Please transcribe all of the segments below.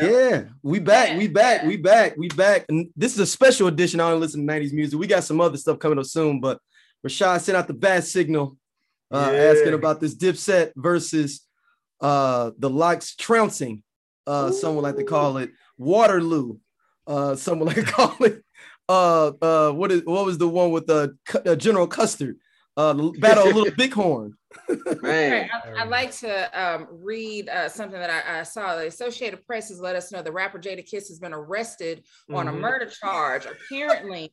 Yeah, we back, we back, we back, we back. And this is a special edition. I don't listen to 90s music. We got some other stuff coming up soon, but Rashad sent out the bad signal uh, Yeah. asking about this dipset versus uh the LOX trouncing, uh, someone like to call it Waterloo, uh, someone like to call it uh uh what is what was the one with the uh, General Custer, uh Battle of Little Bighorn. Man, I, I'd like to um, read uh, something that I, I saw. The Associated Press has let us know the rapper Jadakiss has been arrested on a Mhm. murder charge. Apparently,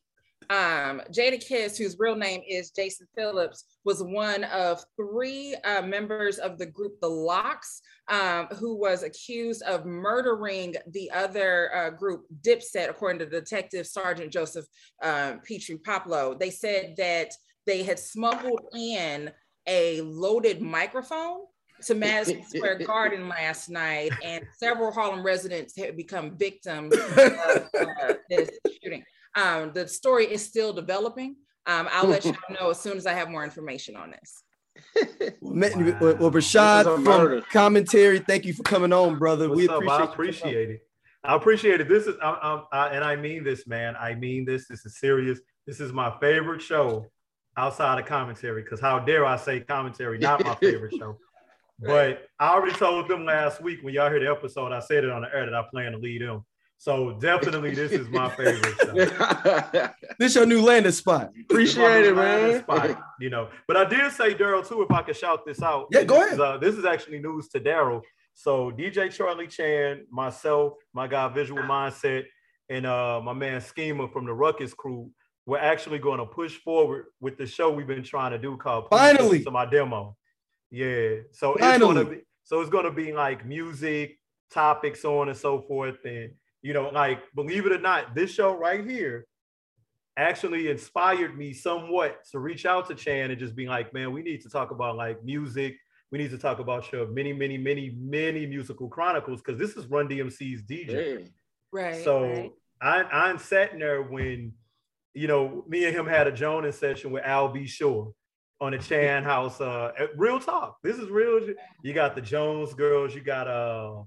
um, Jadakiss, whose real name is Jason Phillips, was one of three uh, members of the group The LOX, um, who was accused of murdering the other uh, group, Dipset, according to Detective Sergeant Joseph uh, Petrie Poplo. They said that they had smuggled in a loaded microphone to Madison Square Garden last night, and several Harlem residents had become victims of uh, this shooting. Um, the story is still developing. Um, I'll let you know as soon as I have more information on this. Well, Wow. well, Rashad This is a from commentary, thank you for coming on, brother. What's we up? appreciate I appreciate it. I appreciate it. This is, I, I, I, and I mean this, man. I mean this. This is serious. This is my favorite show outside of commentary. Because how dare I say commentary, not my favorite show. But I already told them last week when y'all heard the episode, I said it on the air that I plan to lead them. So definitely, this is my favorite show. This your new landing spot. Appreciate it, This is my man. spot, you know, but I did say Daryl too. If I could shout this out, Yeah, go this ahead. Is, uh, this is actually news to Daryl. So DJ Charlie Chan, myself, my guy Visual Mindset, and uh, my man Schema from the Ruckus Crew, we're actually going to push forward with the show we've been trying to do called Finally. Listen to my demo. Yeah, so it's going Finally. to be so it's going to be like music topics, so on and so forth, and you know, like believe it or not, this show right here actually inspired me somewhat to reach out to Chan and just be like, man, we need to talk about like music. We need to talk about your many, many, many, many musical chronicles because this is Run DMC's DJ. Yeah. Right. so right. I, I'm sitting there when, you know, me and him had a Jonas session with Al B. Sure on the Chan house. Uh, real talk. This is real. You got the Jones girls. You got uh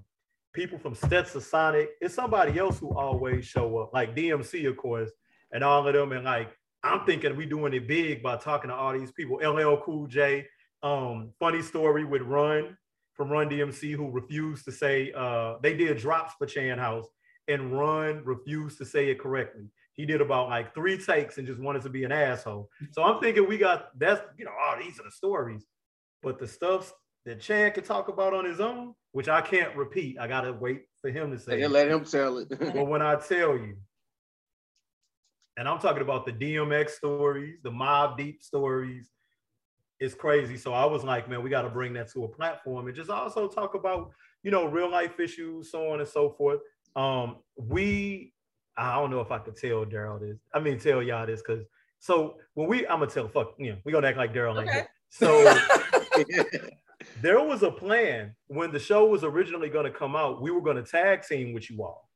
people from Stetsasonic. It's somebody else who always show up, like DMC, of course, and all of them. And like, I'm thinking we doing it big by talking to all these people. LL Cool J. Um, funny story with Run from Run DMC who refused to say uh they did drops for Chan House and Run refused to say it correctly. He did about like three takes and just wanted to be an asshole. So I'm thinking we got that's you know, oh, these are the stories. But the stuff that Chan can talk about on his own, which I can't repeat, I gotta wait for him to say. It. let him tell it. But when I tell you, and I'm talking about the DMX stories, the Mobb Deep stories, it's crazy. So I was like, man, we got to bring that to a platform and just also talk about, you know, real life issues, so on and so forth. Um, we, I don't know if I could tell Daryl this. I mean, tell y'all this because so when we, I'm gonna tell fuck, you know, we gonna act like Daryl ain't Okay. here. So there was a plan when the show was originally going to come out. We were going to tag team with you all.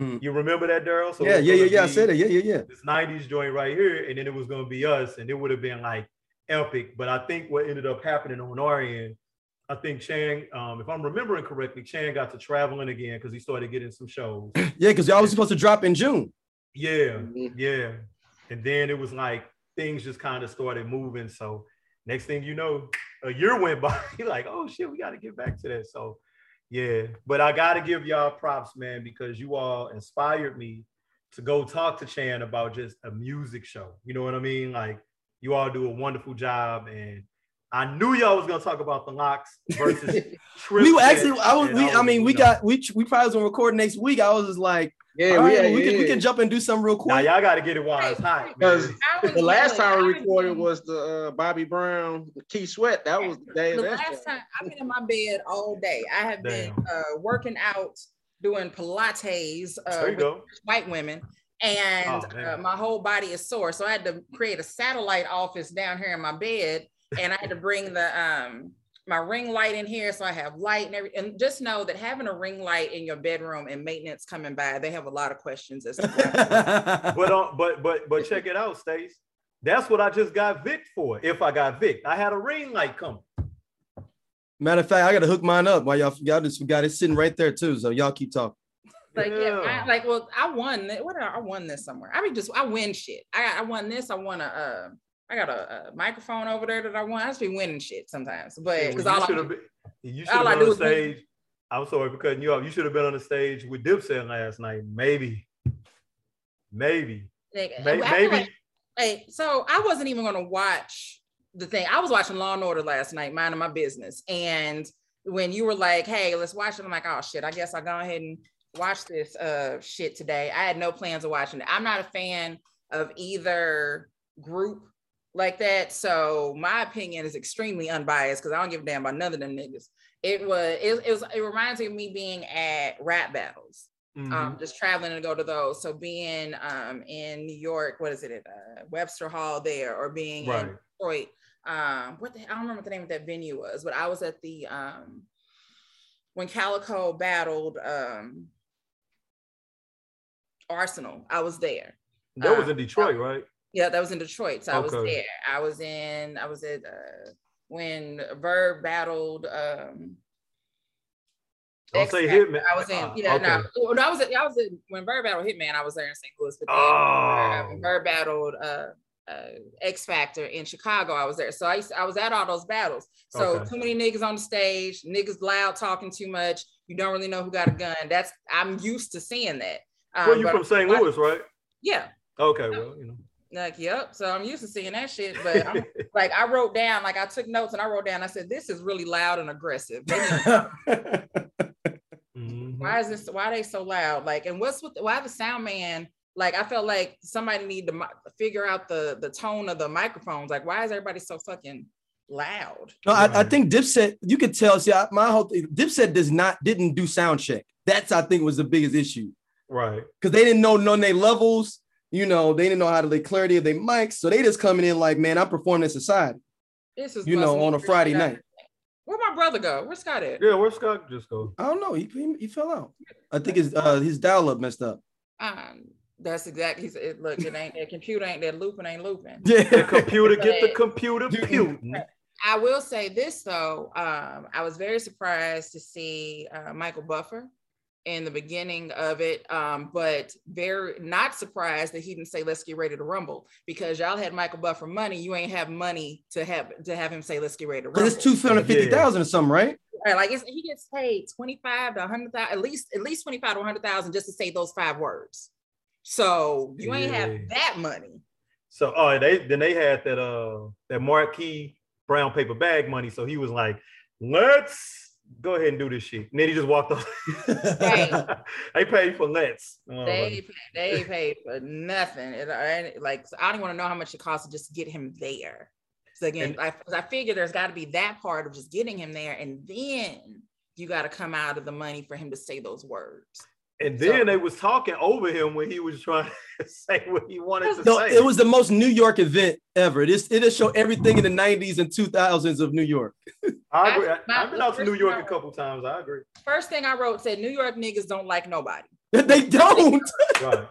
Mm. You remember that, Daryl? So yeah, yeah, yeah, yeah. I said it. Yeah, yeah, yeah. This '90s joint right here, and then it was going to be us, and it would have been like epic. But I think what ended up happening on our end, I think Chan, um, if I'm remembering correctly, Chan got to traveling again because he started getting some shows. Yeah, because y'all was supposed to drop in June. Yeah, Mhm. yeah. And then it was like things just kind of started moving. So next thing you know, a year went by. You're like, oh shit, we got to get back to that. So yeah, but I got to give y'all props, man, because you all inspired me to go talk to Chan about just a music show. You know what I mean? Like you all do a wonderful job, and I knew y'all was gonna talk about the LOX versus. we were actually, I was, we, I mean, we know. got, we, we probably was gonna record next week. I was just like, yeah, all we, yeah, we can, we can jump and do something real quick. Now quick. y'all got to get it while it's hot. Because man. I was The last yelling. time we recorded was the uh, Bobby Brown, Keith Sweat. That was the day. the last show. time I've been in my bed all day. I have been uh, working out, doing Pilates uh, There you with go. white women, and Oh, uh, my whole body is sore. So I had to create a satellite office down here in my bed, and I had to bring the um my ring light in here, so I have light and every. And just know that having a ring light in your bedroom and maintenance coming by, they have a lot of questions as to but uh, but but but check it out, Stace. That's what I just got Vic for. If I got Vic, I had a ring light coming. Matter of fact, I gotta hook mine up while y'all y'all just forgot it's sitting right there too. So y'all keep talking. Like yeah, Yeah. I, like well, I won. thi- What I, I won this somewhere? I mean, just I win shit. I I won this. I won a. Uh, I got a, a microphone over there that I want. I just be winning shit sometimes, but Yeah, because well, all I should been, you all I on do the is win. stage. I'm sorry for cutting you off. You should have been on the stage with Dipset last night. Maybe, maybe, like, May- maybe. like- hey, so I wasn't even gonna watch the thing. I was watching Law and Order last night, minding my business, and when you were like, "Hey, let's watch it," I'm like, "Oh shit, I guess I'll go ahead and watch this uh shit today." I had no plans of watching it. I'm not a fan of either group like that, so my opinion is extremely unbiased because I don't give a damn about none of them niggas. It was it, it was it reminds me of me being at rap battles Mhm. um, just traveling to go to those. So being um, in New York, what is it at uh, Webster Hall there, or being Right. in Detroit? Um, what the, I don't remember what the name of that venue was, but I was at the um, when Calicoe battled um, Arsonal. I was there. that was uh, in Detroit, right? Yeah, that was in Detroit. So I was there. I was in. I was at uh, when Verb battled. Um, X say Hitman. I was in, Ah, yeah, okay. no, no, I was, at, I was in, when Bird battled Hitman, I was there in St. Louis. But then, Oh. when Bird battled uh, uh, X Factor in Chicago, I was there. So I used, I was at all those battles. So Okay. too many niggas on the stage, niggas loud talking too much. You don't really know who got a gun. That's I'm used to seeing that. Um, Well, you from St. Louis, right? Yeah. Okay, well, you know. Like, yep. So I'm used to seeing that shit. But I'm, like, I wrote down, like, I took notes and I wrote down. I said, "This is really loud and aggressive." They need Mhm. why is this why are they so loud like and what's with why the sound man like i felt like somebody need to mi- figure out the the tone of the microphones like why is everybody so fucking loud No, I, I think Dipset, you could tell. See, I, my whole thing, Dipset does not didn't do sound check. That's I think was the biggest issue Right. because they didn't know none of their levels. You know, they didn't know how to the clarity of their mics, so they just coming in like, man, I'm performing in society. this is You know, on a Friday shit out of night. where'd my brother go where's scott at Yeah, where's Scott just go? I don't know. He, he, he fell out. I think his uh, his dial up messed up. um that's exactly he said look it ain't that computer ain't that looping ain't looping The Yeah. computer, get the computer puting. I will say this though, um, I was very surprised to see uh, Michael Buffer in the beginning of it, um, but very not surprised that he didn't say "Let's get ready to rumble" because y'all had Michael Buffer money. You ain't have money to have to have him say "Let's get ready to rumble." It's two hundred fifty thousand or something, right? Right, like it's, he gets paid twenty five to hundred thousand, at least at least twenty five to hundred thousand just to say those five words. So you ain't have that money. So oh they then they had that uh that marquee brown paper bag money. So he was like, let's go ahead and do this shit. And then he just walked off. Right. they paid for let's. Oh, They they paid for nothing. It, like so I don't want to know how much it costs to just get him there. So again, And- I, 'cause I figure there's got to be that part of just getting him there, and then you got to come out of the money for him to say those words. And then So- they was talking over him when he was trying to say what he wanted to No, say. it was the most New York event ever. It is it just show everything in the 90s and 2000s of New York. I agree. I, my- have been out to New York a couple times. I agree. First thing I wrote said New York niggas don't like nobody. they don't. Right.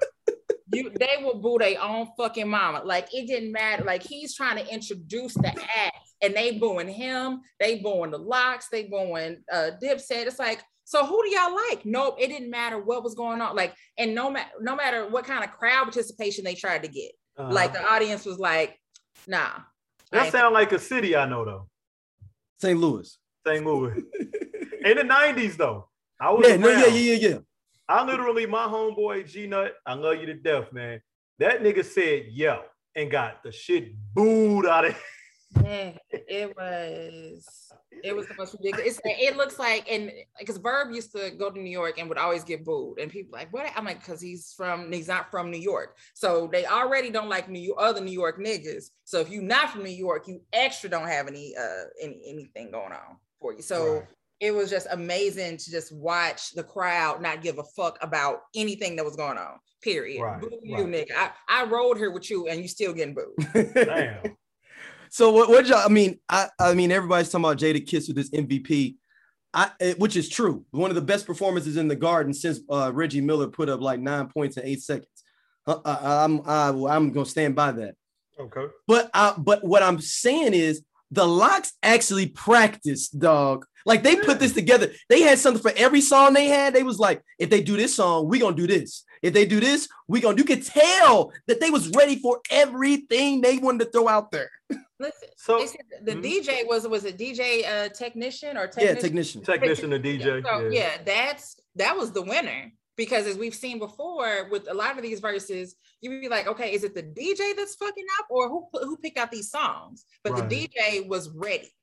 You they will boo their own fucking mama. Like it didn't matter. Like he's trying to introduce the act and they booing him, they booing the LOX, they booing uh Dipset. It's like, so who do y'all like? Nope, it didn't matter what was going on. Like, and no matter no matter what kind of crowd participation they tried to get, Uh-huh. like the audience was like, nah. That ain't- sound like a city I know though. St. Louis. St. Louis. In the 90s though. I was Yeah, no, yeah, yeah, yeah, yeah. I literally, my homeboy G Nut, I love you to death, man. That nigga said yo and got the shit booed out of Yeah, it was it was the most ridiculous. It's, it looks like and because Verb used to go to New York and would always get booed, and people like what? I'm like because he's from he's not from New York, so they already don't like New other New York niggas. So if you're not from New York, you extra don't have any uh any anything going on for you. So. Right. It was just amazing to just watch the crowd not give a fuck about anything that was going on. Period. Right, Boo you, nigga. I, I rode here with you and you still getting booed. Damn. So what? What y'all? I mean, I I mean, everybody's talking about Jadakiss with this MVP, I it- which is true. One of the best performances in the Garden since uh, Reggie Miller put up like nine points in eight seconds. Uh, I, I'm I, I'm gonna stand by that. Okay. But I, but what I'm saying is the LOX actually practiced, dog. Like they put this together. They had something for every song they had. They was like, if they do this song, we gonna do this. If they do this, we gonna. You could tell that they was ready for everything they wanted to throw out there. Listen, So they said the Mhm. DJ was was a DJ uh, technician or Yeah, technician? technician. technician to DJ. So yeah. yeah, that's that was the winner because as we've seen before with a lot of these verses, you would be like, okay, is it the DJ that's fucking up or who who picked out these songs? But Right. the DJ was ready.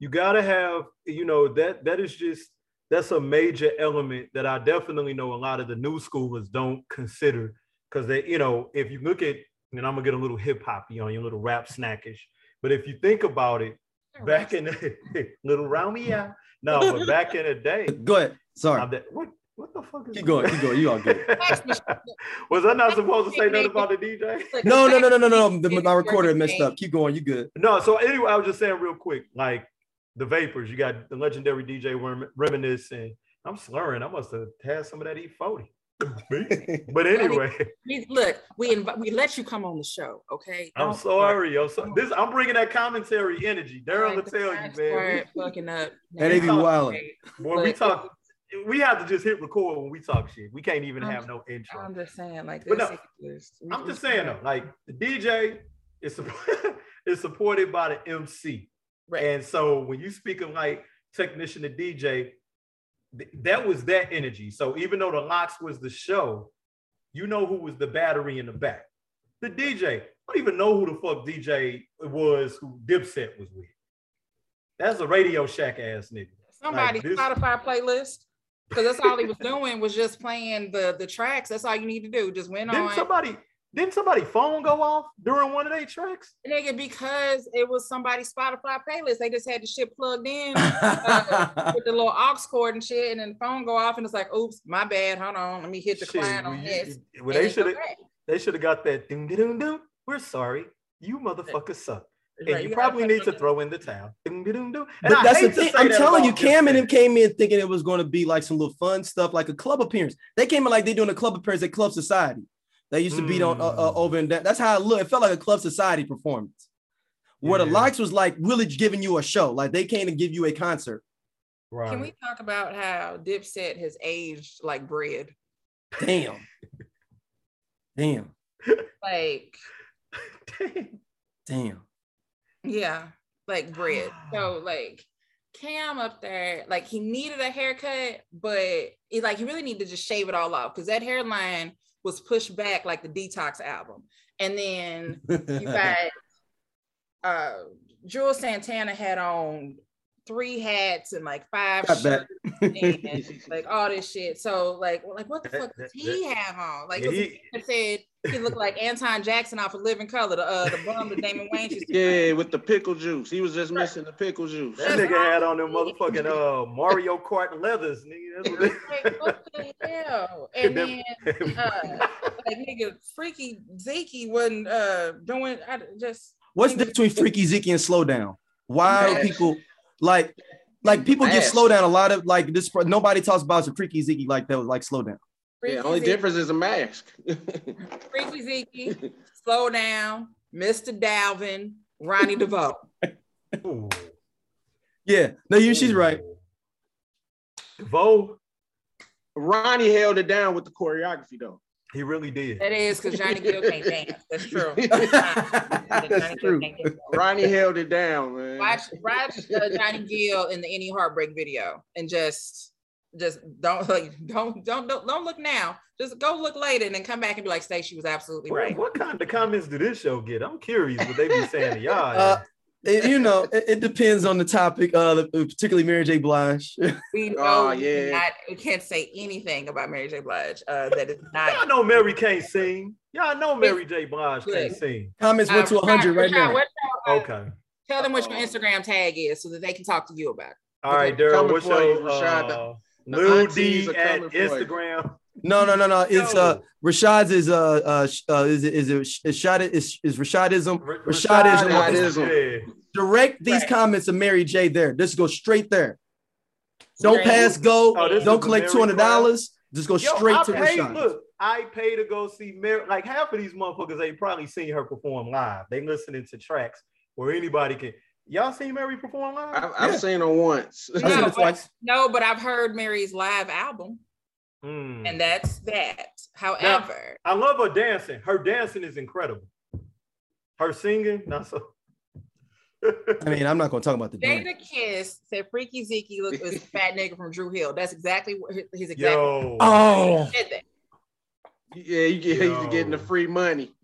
you gotta have you know that that is just that's a major element that i definitely know a lot of the new schoolers don't consider because they you know if you look at and i'm gonna get a little hip-hoppy on you a little rap snackish but if you think about it back in the little round me out no but back in the day Go ahead. Sorry. I'm that- what what the fuck is Keep going. Keep going. You all good. was i not supposed to say nothing about the dj No, no, no, no, no, no. The, my recorder messed up. Keep going. You good. No, so anyway, I was just saying real quick, like the Vapors, you got the legendary DJ Rem- Reminisce, and I'm slurring. I must have had some of that E40. but anyway, We- Look, we invite we let you come on the show, okay? I'm Don't sorry. I'm so, this I'm bringing that commentary energy. Daryl will start- tell you, don't man. fucking up. And they be talk- wilding. We, we But- talk, we have to just hit record when we talk shit. We can't even I'm- have no intro. I'm just saying, like, But this no, is- I'm just saying though, like the DJ is supp- is supported by the MC. Right. And so when you speak of like technician to DJ, th- that was that energy. So even though the LOX was the show, you know who was the battery in the back. The DJ. I don't even know who the fuck DJ was who Dipset was with. That's a Radio Shack ass nigga. somebody Like this- Spotify playlist. Because that's all he was doing was just playing the the tracks. That's all you need to do. Just went Didn't on. somebody didn't somebody phone go off during one of their tracks? Nigga, because it was somebody's Spotify playlist. They just had the shit plugged in uh, with the little aux cord and shit, and then the phone go off, and it's like, oops, my bad. Hold on, let me hit the Shit, client on you- this. well, they should have they should have got that ding ding ding. We're sorry. You motherfuckers suck. And like, you gotta probably need to throw in the towel. But I that's the thing. I'm telling you, Cam and Dipset. him came in thinking it was going to be like some little fun stuff, like a club appearance. They came in like they're doing a club appearance at Club Society. They used to be on uh, uh, Mm. over in that. That's how it looked. It felt like a Club Society performance. Where the Yeah. likes was like really giving you a show, like they came to give you a concert. Right. Can we talk about how Dipset has aged like bread? Damn, damn, Like, damn. yeah, like bread. So like Cam up there, like he needed a haircut, but it like he really needed to just shave it all off because that hairline was pushed back like the detox album. And then you got uh Juelz Santana had on three hats and like five shirts and like all this shit. So like like what the fuck does he have on? Like Yeah, 'cause he- he said he looked like Anton Jackson off of Living Color, the uh the bum that Damon Wayans used to Yeah, with the pickle juice. He was just missing the pickle juice. That nigga had on them motherfucking uh Mario Kart leathers, nigga. That's what like, what the hell? And then uh like nigga freaky Zeke wasn't uh doing I just What's the difference between freaky Zeke and slow down? Why are people like like people get slow down a lot of like this nobody talks about some freaky Zeke like that was like slow down. Freaky Yeah, only Zeke, difference is a mask. freaky Zeke, slow down, Mr. Dalvin, Ronnie DeVoe. Ooh. Yeah, no, you she's right. Vo, Ronnie held it down with the choreography though. he really did. That is because Johnny Gill can't dance. That's true. That's true. Ronnie held it down, man. Watch, watch uh, Johnny Gill in the Any Heartbreak video, and just, just don't like, don't, don't, don't, don't look now. Just go look later, and then come back and be like, "Stacey was absolutely What, right." what kind of comments do this show get? I'm curious what they be saying to y'all. Uh, It- you know, it, it depends on the topic, uh, particularly Mary J. Blige. We know Oh, we, yeah. cannot- we can't say anything about Mary J. Blige. Uh, that is y'all know Mary can't sing. Y'all know Mary J. Blige can't sing. Comments went to Uh, 100 right Rashad, now. what y'all, uh, Okay. Tell them what your Instagram tag is so that they can talk to you about. it. All right, Okay, Daryl, what's for you, your Rashad. The Lil aunties D at coming for you. Instagram? No, no, no, no. It's Yo. uh Rashad's is uh uh, sh- uh is it is it is Rashad is is Rashadism. Rashadism. Rashadism. Direct these Right. comments to Mary J. There. Just go straight there. Don't pass go. Oh, Don't collect two hundred dollars. Just go Yo, straight I to paid, Rashad. look, I pay to go see Mary. Like half of these motherfuckers, they probably seen her perform live. They listening to tracks where anybody can. Y'all seen Mary perform live? I've, I've Yeah. seen her once. I seen No, but- twice. No, but I've heard Mary's live album, Mm. and that's that. However, I love her dancing. Her dancing is incredible. Her singing, not so. I mean, I'm not gonna talk about the joint. Jada Kiss said Freaky Zeke look was a fat nigga from Drew Hill. That's exactly what his, his exact Yo, Oh, said that. Yeah, you get, he's Yo. getting the free money.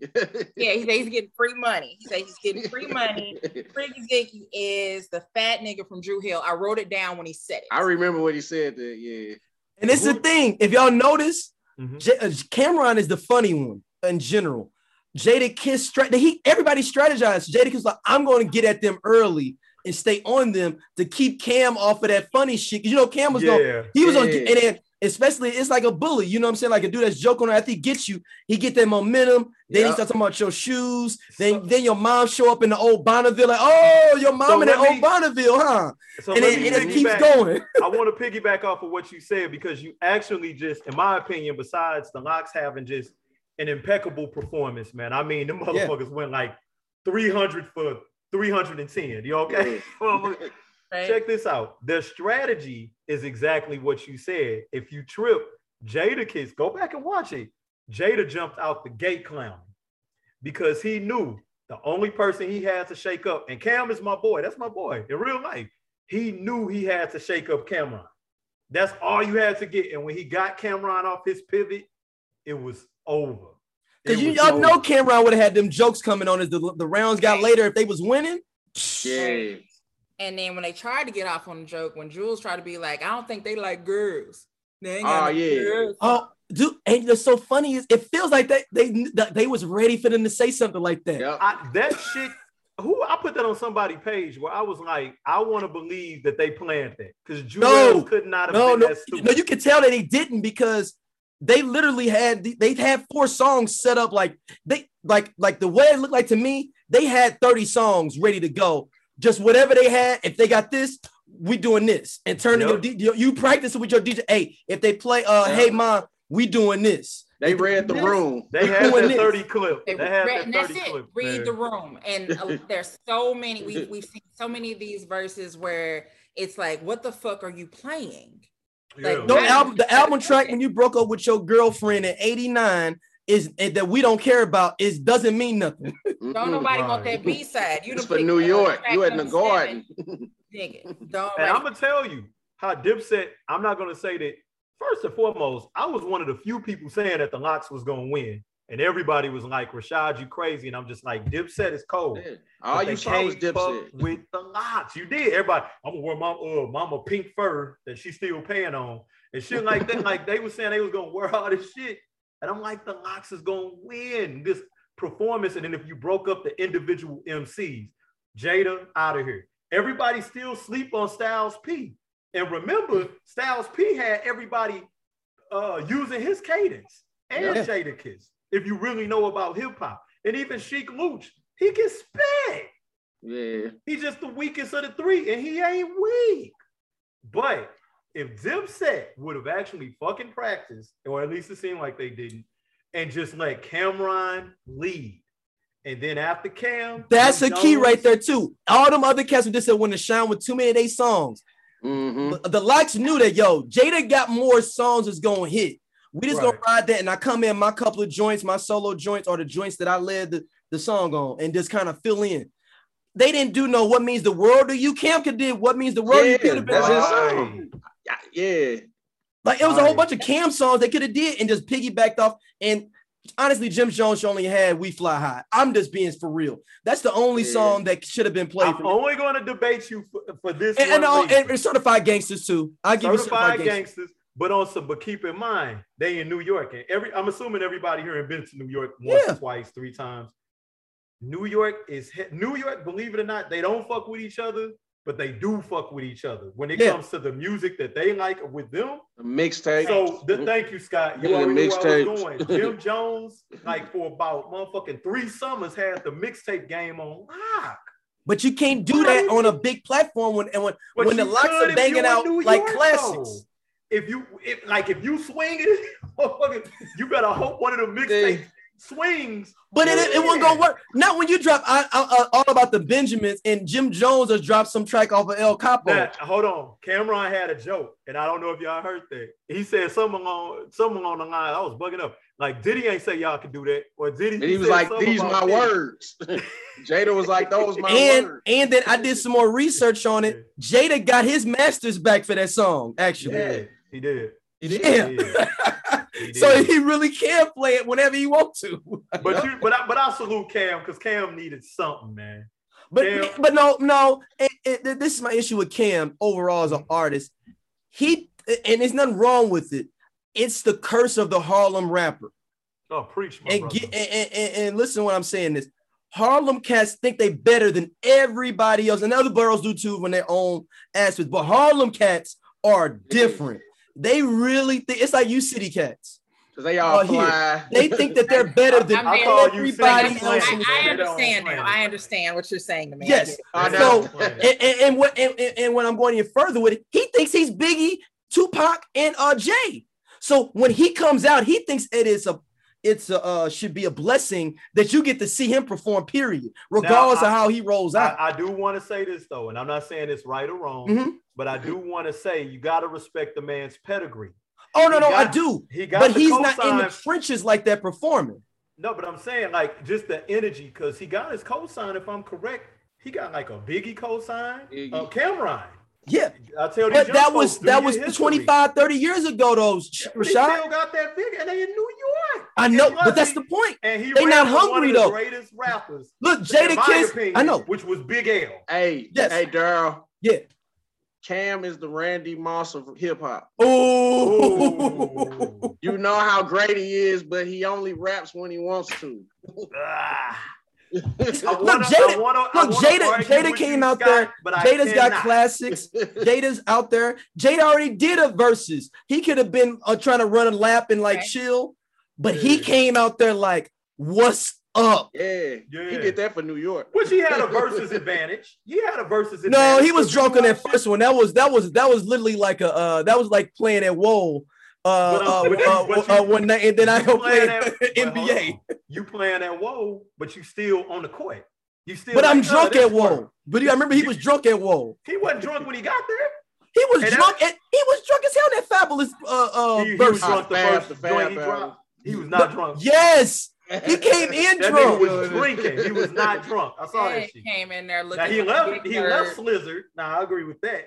Yeah, he said he's getting free money. He said he's getting free money. Freaky Zeke is the fat nigga from Drew Hill. I wrote it down when he said it. I remember what he said. That yeah, and it's the thing. If y'all notice, Mhm. J- uh, Cameron is the funny one in general. Jadakiss, stra- he everybody strategized. Jadakiss like, I'm going to get at them early and stay on them to keep Cam off of that funny shit. 'Cause You know, Cam was going, yeah. he was on, and then especially it's like a bully. You know what I'm saying? Like a dude that's joking on. After he gets you, he get that momentum. Then he starts talking about your shoes. Then then your mom show up in the old Bonneville. Like, oh, your mom So in that let old Bonneville, huh? So and it, and it keeps going. I want to piggyback off of what you said because you actually just, in my opinion, besides the LOX having just an impeccable performance, man. I mean, the Yeah. motherfuckers went like 300 for 310. You okay? Well, right? Check this out. Their strategy is exactly what you said. If you trip, Jadakiss, go back and watch it. Jada jumped out the gate clown because he knew the only person he had to shake up, and Cam is my boy. That's my boy in real life. He knew he had to shake up Cameron. That's all you had to get. And when he got Cameron off his pivot, it was over. Because you y'all over. know Cameron would have had them jokes coming on as the, the rounds got later if they was winning. yeah. And then when they tried to get off on the joke, when Juelz tried to be like, I don't think they like girls. They ain't got Oh, no yeah. girls. Oh, dude, and what's so funny is it feels like they they they was ready for them to say something like that. Yep. I, that shit. Who I put that on somebody's page where I was like, I want to believe that they planned that because Juelz No. could not have No, been no, that stupid. no, you can tell that they didn't because they literally had they had four songs set up like they like like the way it looked like to me, they had 30 songs ready to go. Just whatever they had, if they got this, we doing this and turning Yep. your DJ, you practice with your DJ. Hey, if they play uh Yeah. hey mom, we doing this. They read the room. they had doing that this. 30 clip. They They had read, that and that's it. clip. Read man. the room. And uh, there's so many, we've, we've seen so many of these verses where it's like, what the fuck are you playing? like, Yeah. No album, the album track when you broke up with your girlfriend in 89 is and that we don't care about is doesn't mean nothing. Don't nobody want Right. that B side. You It's done for New York. You in the number garden. seven, Nigga, don't And I'm gonna tell you how Dipset. I'm not gonna say that. First and foremost, I was one of the few people saying that the LOX was gonna win, and everybody was like, "Rashad, you crazy," and I'm just like, "Dipset is cold." Yeah. All But you they saw was Dipset. with the LOX. You did. Everybody, I'm gonna wear my uh mama pink fur that she's still paying on and shit like that. like they were saying they was gonna wear all this shit. And I'm like, the LOX is gonna win this performance. And then if you broke up the individual MCs, Jada out of here. Everybody still sleep on Styles P. And remember, Styles P had everybody uh using his cadence and Yeah. Jadakiss. If you really know about hip hop, and even Sheek Louch, he can spit. Yeah. He's just the weakest of the three, and he ain't weak. But if Dipset would have actually fucking practiced, or at least it seemed like they didn't, and just let Cameron lead, and then after Cam, That's a Jim key Jones- right there too. All them other cats who just said when to shine with too many of their songs. hmm The, the likes knew that yo, Jada got more songs that's gonna hit. We just gonna ride that, and I come in my couple of joints, my solo joints, or the joints that I led the, the song on, and just kind of fill in. They didn't do no what means the world to you. Cam could did what means the world. you Yeah, could have been that's his like, song. Yeah. like it was a whole Right. bunch of Cam songs they could have did and just piggybacked off. And honestly, Jim Jones only had "We Fly High." I'm just being for real. That's the only Yeah. song that should have been played. I'm For only going to debate you for, for this. and, and, one all- and, and certified gangsters too. I give you certified certified gangsters. gangsters, but on some. But keep in mind, they in New York, and every I'm assuming everybody here have been to New York once, Yeah. twice, three times. New York is New York. Believe it or not, they don't fuck with each other, but they do fuck with each other when it Yeah. comes to the music that they like with them. A mixtape. So the, thank you, Scott. You Yeah, the already knew where I was mixtapes. going. Jim Jones, like for about motherfucking three summers, had the mixtape game on lock. But you can't do that on a big platform when and when, But when the you LOX are banging out New like York, classics. though. If you if like if you swing it, motherfucker, you better hope one of the mixtapes swings. But it, it wasn't gonna work. Not when you drop I, I, I- all about the Benjamins and Jim Jones has dropped some track off of El Capo. Now, hold on. Cameron had a joke, and I don't know if y'all heard that. He said someone on someone on the line. I was bugging up. Like Diddy ain't say y'all can do that, or Diddy. And he was like, "These my Diddy. words." Jada was like, "Those my and words." and then I did some more research on it. Jada got his masters back for that song, actually. did. He did. He did. Yeah. He did. He so he really can play it whenever he wants to. But you, but I, but I salute Cam because Cam needed something, man. But Cam- but no, no. It, it- this is my issue with Cam overall as an artist. He and there's nothing wrong with it. It's the curse of the Harlem rapper. Oh, preach, my And brother. get and, and, and listen to what I'm saying this. Harlem cats think they better than everybody else, and other boroughs do too when their own aspects. But Harlem cats are different. They really think it's like you city cats. Cause they all here. fly. They think that they're better than I call everybody city else. cats. I, I They understand plan now. I understand what you're saying to me. Yes. get it. I know. don't plan it. and, and, and what and, and, and when I'm going even further with it, he thinks he's Biggie, Tupac, and uh Jay. So when he comes out, he thinks it is a it's a uh, should be a blessing that you get to see him perform. Period, regardless I- of how he rolls out. I, I do want to say this though, and I'm not saying it's right or wrong, Mhm. but I do want to say you got to respect the man's pedigree. oh no, he no, I do, He got but the he's not in the trenches like that performing. No, but I'm saying like just the energy because he got his cosign. If I'm correct, he got like a Biggie cosign, Biggie. uh, Cameron. Yeah, I tell you, but that was that was 25, 30 years ago, though, Sh- He Rashad. still got that big, and they in New York. I know, And but that's plus the point. And he They ran not with one hungry, of though. greatest rappers. Look, Jadakiss, opinion, I know. which was Big L. Hey, Yes. hey, Daryl. Yeah. Cam is the Randy Moss of hip hop. Oh, You know how great he is, but he only raps when he wants to. Ah. I Look, wanna- Jada- wanna- look, Jada- Jada came out Scott, there. but Jada's got classics. Jada's out there. Jada already did a verses. He could have been uh, trying to run a lap and like Okay. chill, but he came out there like, "What's up?" Yeah, Yeah. he did that for New York. Which he had a versus advantage. He had a versus Advantage No, he was drunk on that first one. That was that was that was literally like a uh, that was like playing at Whoa. Uh, But, uh, uh, you- uh, but uh, you- one night, and then I you go play playing at- NBA. You playing at Whoa, but you still on the court. You still. But I'm like, oh, drunk at Whoa. work. But I remember he was drunk at Whoa. He wasn't drunk when he got there. He was And drunk at he was drunk as hell that fabulous uh uh he, he was drunk the first Fab joint he dropped. He was not drunk. Yes, he came in That nigga drunk. was drinking. He was not drunk. I saw Yeah, that he shit. came in there looking. Now he like left. He nerd. left Slizzard. Now I agree with that.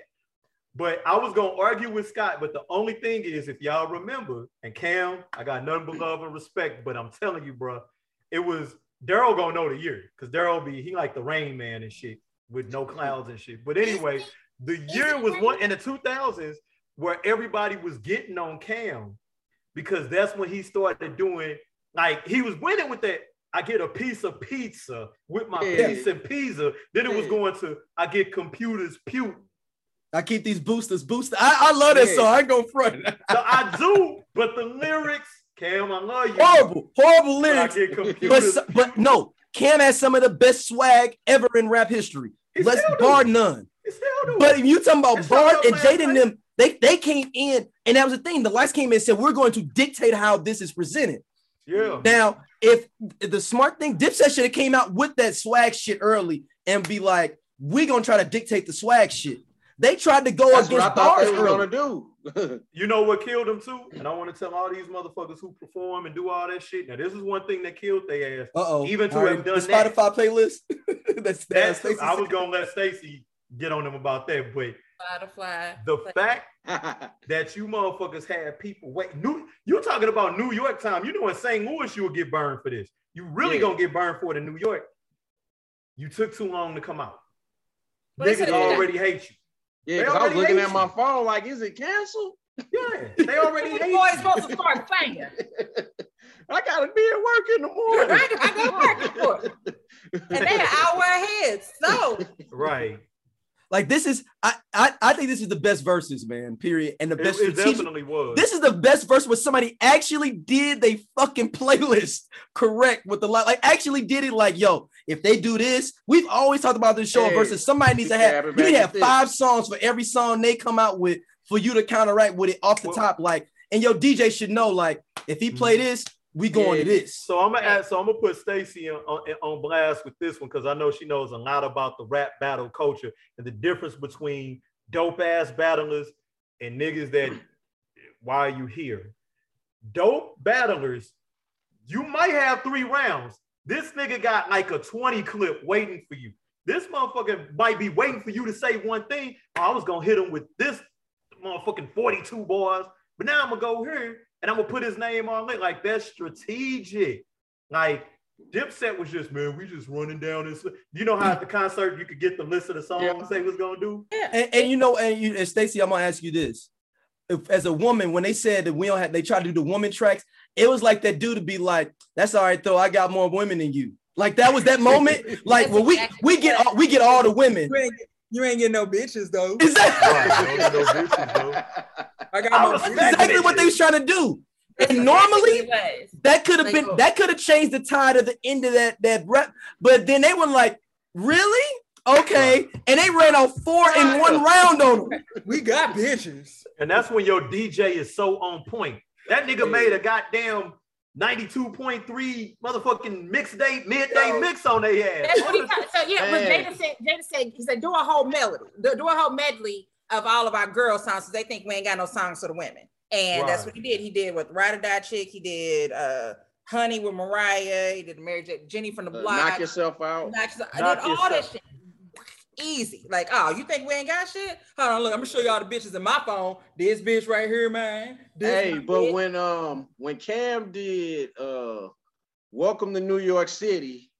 But I was gonna argue with Scott. But the only thing is, if y'all remember, and Cam, I got nothing but love and respect. But I'm telling you, bro, it was Daryl gonna know the year because Daryl be he like the Rain Man and shit with no clouds and shit. But anyway, the year was one in the 2000s where everybody was getting on Cam because that's when he started doing like he was winning with that. I get a piece of pizza with my Yeah. piece of pizza. Then it was going to I get computers puke. I keep these boosters boosted. I, I love that Yeah. song. I go front. So I do, but the lyrics, Cam, I love you. horrible, horrible lyrics. But but no, Cam has some of the best swag ever in rap history. Let's bar none. It still do. But if you talking about It's Bart and no Jada plan and them, they they came in, and that was the thing. The lights came in and said, We're going to dictate how this is presented. yeah. Now, if the smart thing, Dipset should have came out with that swag shit early and be like, We're gonna try to dictate the swag shit. They tried to go That's what I against thought bars they were gonna do. You know what killed them too? And I want to tell all these motherfuckers who perform and do all that shit. Now, this is one thing that killed their ass. Uh-oh. Even to All have done the that. Spotify playlist. that's That's, that's I was gonna let Stacy get on them about that, but Butterfly. the fact that you motherfuckers had people wait. New, you're talking about New York time. You know in St. Louis you will get burned for this. You really Yeah. gonna get burned for it in New York. You took too long to come out. But Niggas a- already hate you. yeah, because I was looking hate at my phone like, is it canceled? Yeah, they already Who the hate. Boys supposed to start singing? I gotta be at work in the morning. Right, I go working for it. And they're an hour ahead. So Right. Like this is I, I I think this is the best verses, man. Period. And the best it strategic definitely was. This is the best verse where somebody actually did they fucking playlist correct with the lot. Like actually did it like, yo, if they do this, we've always talked about this show Hey, versus somebody needs to have you need to have this. five songs for every song they come out with for you to counteract with it off the Well- top. Like, and your DJ should know, like, if he play Mhm. this, we going to this. So I'm gonna ask, so I'm gonna put Stacy on, on, on blast with this one because I know she knows a lot about the rap battle culture and the difference between dope ass battlers and niggas that why are you here? Dope battlers, you might have three rounds. This nigga got like a 20 clip waiting for you. This motherfucker might be waiting for you to say one thing. Oh, I was gonna hit him with this motherfucking 42 boys, but now I'm gonna go here and I'm gonna put his name on it. Like that's strategic. Like Dipset was just, man, we just running down this. You know how at the concert you could get the list of the songs Yeah. they was gonna do? And, and you know, and you and Stacey, I'm gonna ask you this. If as a woman, when they said that we don't have they try to do the woman tracks, it was like that dude to be like, that's all right though. I got more women than you. Like that was that moment. Like That's when we we get all, we get all the women. You ain't, you ain't getting no bitches though. Is that Right, no, no bitches, though. I got I my respect exactly what they was trying to do? And normally that could have Like, been oh. that could have changed the tide of the end of that that rep. But then they were like, really? Okay, and they ran out four in one round on them. We got bitches. And that's when your DJ is so on point. That nigga made a goddamn 92.3 motherfucking mix day, midday Yo. mix on their ass. That's what he got. So yeah, but Man. Jada said, Jada said, he said, do a whole melody, do, do a whole medley of all of our girl songs, because they think we ain't got no songs for the women. And that's what he did. He did with Ride or Die Chick. He did uh Honey with Mariah. He did Mary J. Jenny from the Uh, Block. knock yourself out. Knock yourself- I Knock did all that shit. Easy. Like, oh, you think we ain't got shit? Hold on, look, I'm gonna show y'all the bitches in my phone. This bitch right here, man. This Hey, but bitch. when um when Cam did uh Welcome to New York City,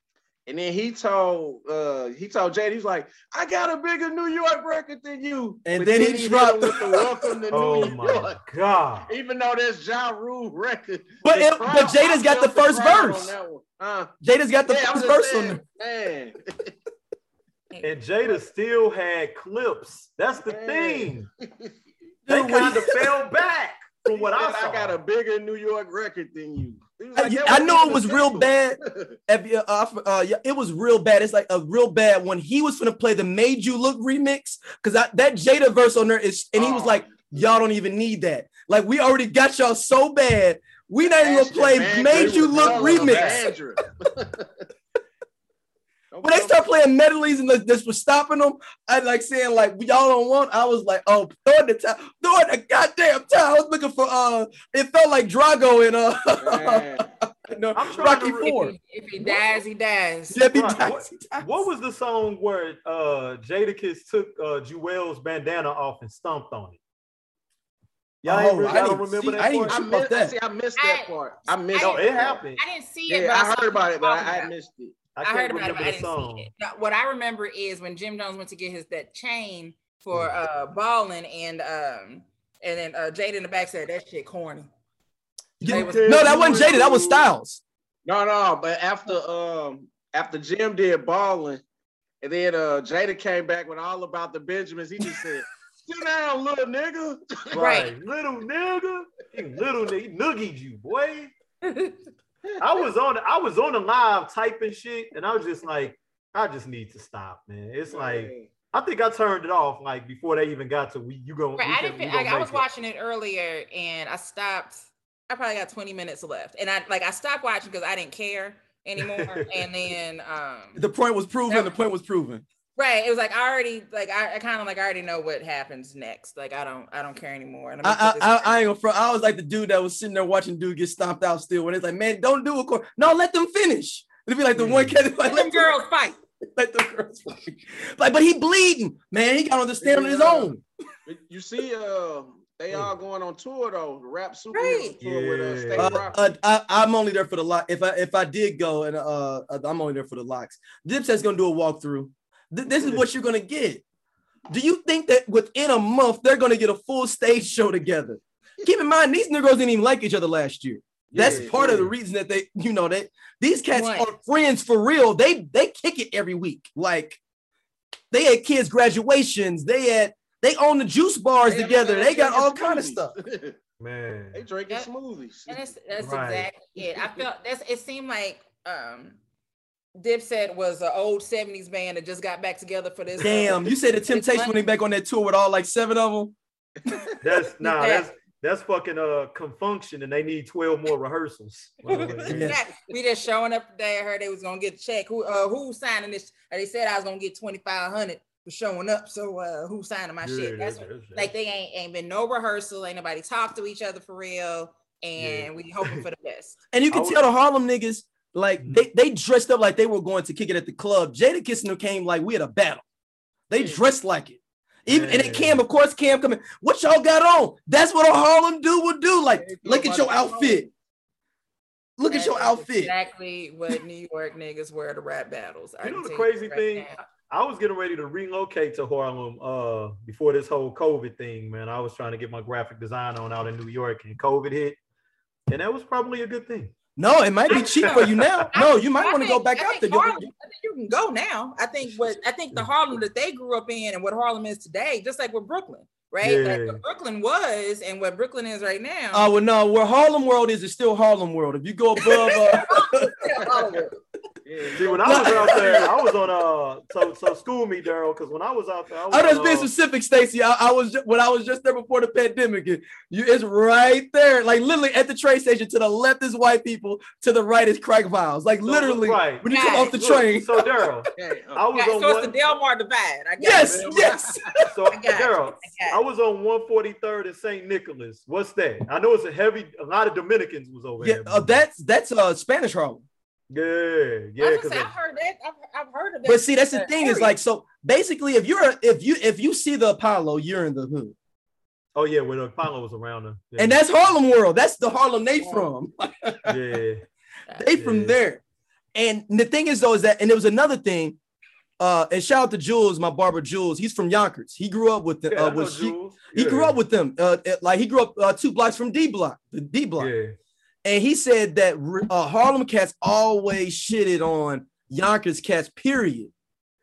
and then he told uh he told Jay, he's like, I got a bigger New York record than you. And But then he hit dropped- with the Welcome to Oh New my York. god. Even though that's Ja Rule record. But it- crowd- but Jada's got the first crowd verse. on. Uh, Jada's got the yeah, first just verse on saying, there. man. And Jada still had clips. That's the Man. thing. They kind of fell back from what I saw. I got a bigger New York record than you. I, like, "Yeah, I what know it was real bad. Uh, uh, it was real bad. It's like a real bad when he was gonna play the "Made You Look" remix because that Jada verse on there is, and he was Oh. like, "Y'all don't even need that. Like we already got y'all so bad. We not even gonna play "Made You Look" remix." Andrew. When they start playing medleys and this- this was stopping them, I like saying like y'all don't want. I was like, oh, throw it the time, throw it the goddamn time. I was looking for uh, it felt like Drago in uh, no, I'm trying Rocky to Four. If he, if he dies, he dies. Yeah, he Right. dies, What- he dies. What was the song where uh Jadakiss took uh Juelz's bandana off and stomped on it? Y'all, ain't Oh, really, I y'all don't didn't remember see- that I didn't part? I About missed, that. see, I missed that I- part. I missed No, it happened. I didn't see it. Yeah, but I saw heard about it, but I, I missed it. I, I heard about it, but I didn't song. see it. Now, what I remember is when Jim Jones went to get his that chain for Mm. uh balling and um and then uh Jada in the back said that shit corny. Yeah, was- no, that wasn't Jada. That was Styles. No, no, but after um after Jim did balling, and then uh Jada came back with all about the Benjamins, he just said, "Sit down, little nigga." Right, little nigga, He little nigga, he noogied you, boy. I was on, I was on the live typing shit, and I was just like, I just need to stop, man. It's like I think I turned it off like before they even got to we. You going? Right, I didn't. fin- Like, I was watching it earlier and I stopped. I probably got 20 minutes left, and I like I stopped watching because I didn't care anymore. and then um The point was proven. The point was proven. Right, it was like I already like I, I kind of like I already know what happens next. Like I don't I don't care anymore. And I'm I, I, I, I ain't gonna. I was like the dude that was sitting there watching dude get stomped out still. When it's like, man, don't do a court. No, let them finish. It'd be like the one cat. Like, let let them girls fight. let them girls fight. Like, but he bleeding, man. He got on to understand on his own. You see, uh, they all going on tour though. The rap super Right. tour with uh, State Uh, Rock. uh, I, I'm only there for the lock. If I if I did go and uh, I'm only there for the LOX. Dipset's gonna do a walkthrough. Th- this is what you're gonna get. Do you think that within a month they're gonna get a full stage show together? Keep in mind these niggas didn't even like each other last year. That's Yeah, part of the reason that they, you know, that these cats What? are friends for real. They they kick it every week. Like they had kids' graduations. They had they own the juice bars They together. They got all kind of stuff. man. they drinking Yep. smoothies. And that's that's Right. exactly it. I felt that's it seemed like um Dipset was an old 70s band that just got back together for this. uh, Damn, you said the Temptation when they back on that tour with all like seven of them. That's nah, Yeah. that's that's fucking uh Con Funk Shun, and they need twelve more rehearsals. Yeah. We just showing up today. I heard they was gonna get a check. Who uh who signing this? They said I was gonna get twenty five hundred for showing up. So uh who signing my shit? That's what, like they ain't ain't been no rehearsal. Ain't nobody talk to each other for real. And we hoping for the best. And you can I was- tell the Harlem niggas, like Mhm. they, they dressed up like they were going to kick it at the club. Jadakiss and them came like we had a battle. They Yeah. dressed like it. Even and then Yeah. Cam, of course, Cam coming. What y'all got on? That's what a Harlem dude would do. Like, Hey, look at your nobody knows. outfit. Look at your outfit. Exactly what New York niggas wear to rap battles. I You know the crazy right thing? now. I was getting ready to relocate to Harlem uh before this whole COVID thing, man. I was trying to get my graphic design on out in New York, and COVID hit, and that was probably a good thing. No, it might be cheap for you now. No, you might want to go back I out there. Harlem- I think you can go now. I think what I think the Harlem that they grew up in and what Harlem is today, just like what Brooklyn, right? Like what Brooklyn was and what Brooklyn is right now. Oh well, no, where Harlem World is, is still Harlem World. If you go above, uh, Yeah. See, when I was out there, I was on uh so so school me, Daryl, because when I was out there, I was I just on, been uh, specific, Stacy. I, I was ju- when I was just there before the pandemic. You, it's right there, like literally at the train station. To the left is white people, to the right is crack vials. Like so- literally, right. when you come off the Look, train. So Daryl, Hey, uh, I was Yeah, on so it's one, the Delmar divide. I got Yes, it. yes. so I. Daryl, I I was on 143rd and St. Nicholas. What's that? I know it's a heavy. A lot of Dominicans was over Yeah, there. uh, that's that's uh Spanish Harlem. Yeah, I yeah. was Because say, I've heard that. I've, I've heard of that. But see, that's the that thing is like so. Basically, if you're if you if you see the Apollo, you're in the hood, oh yeah, when Apollo was around them. Yeah. and that's Harlem World. That's the Harlem they from. yeah. they from Yeah. there. And the thing is though is that and there was another thing. Uh, and shout out to Jules, my barber Jules. He's from Yonkers. He grew up with the Yeah, uh, I with he, Jules. he Yeah. grew up with them. Uh, uh, like he grew up uh, two blocks from D block, the D block. And he said that uh, Harlem cats always shitted on Yonkers cats. Period.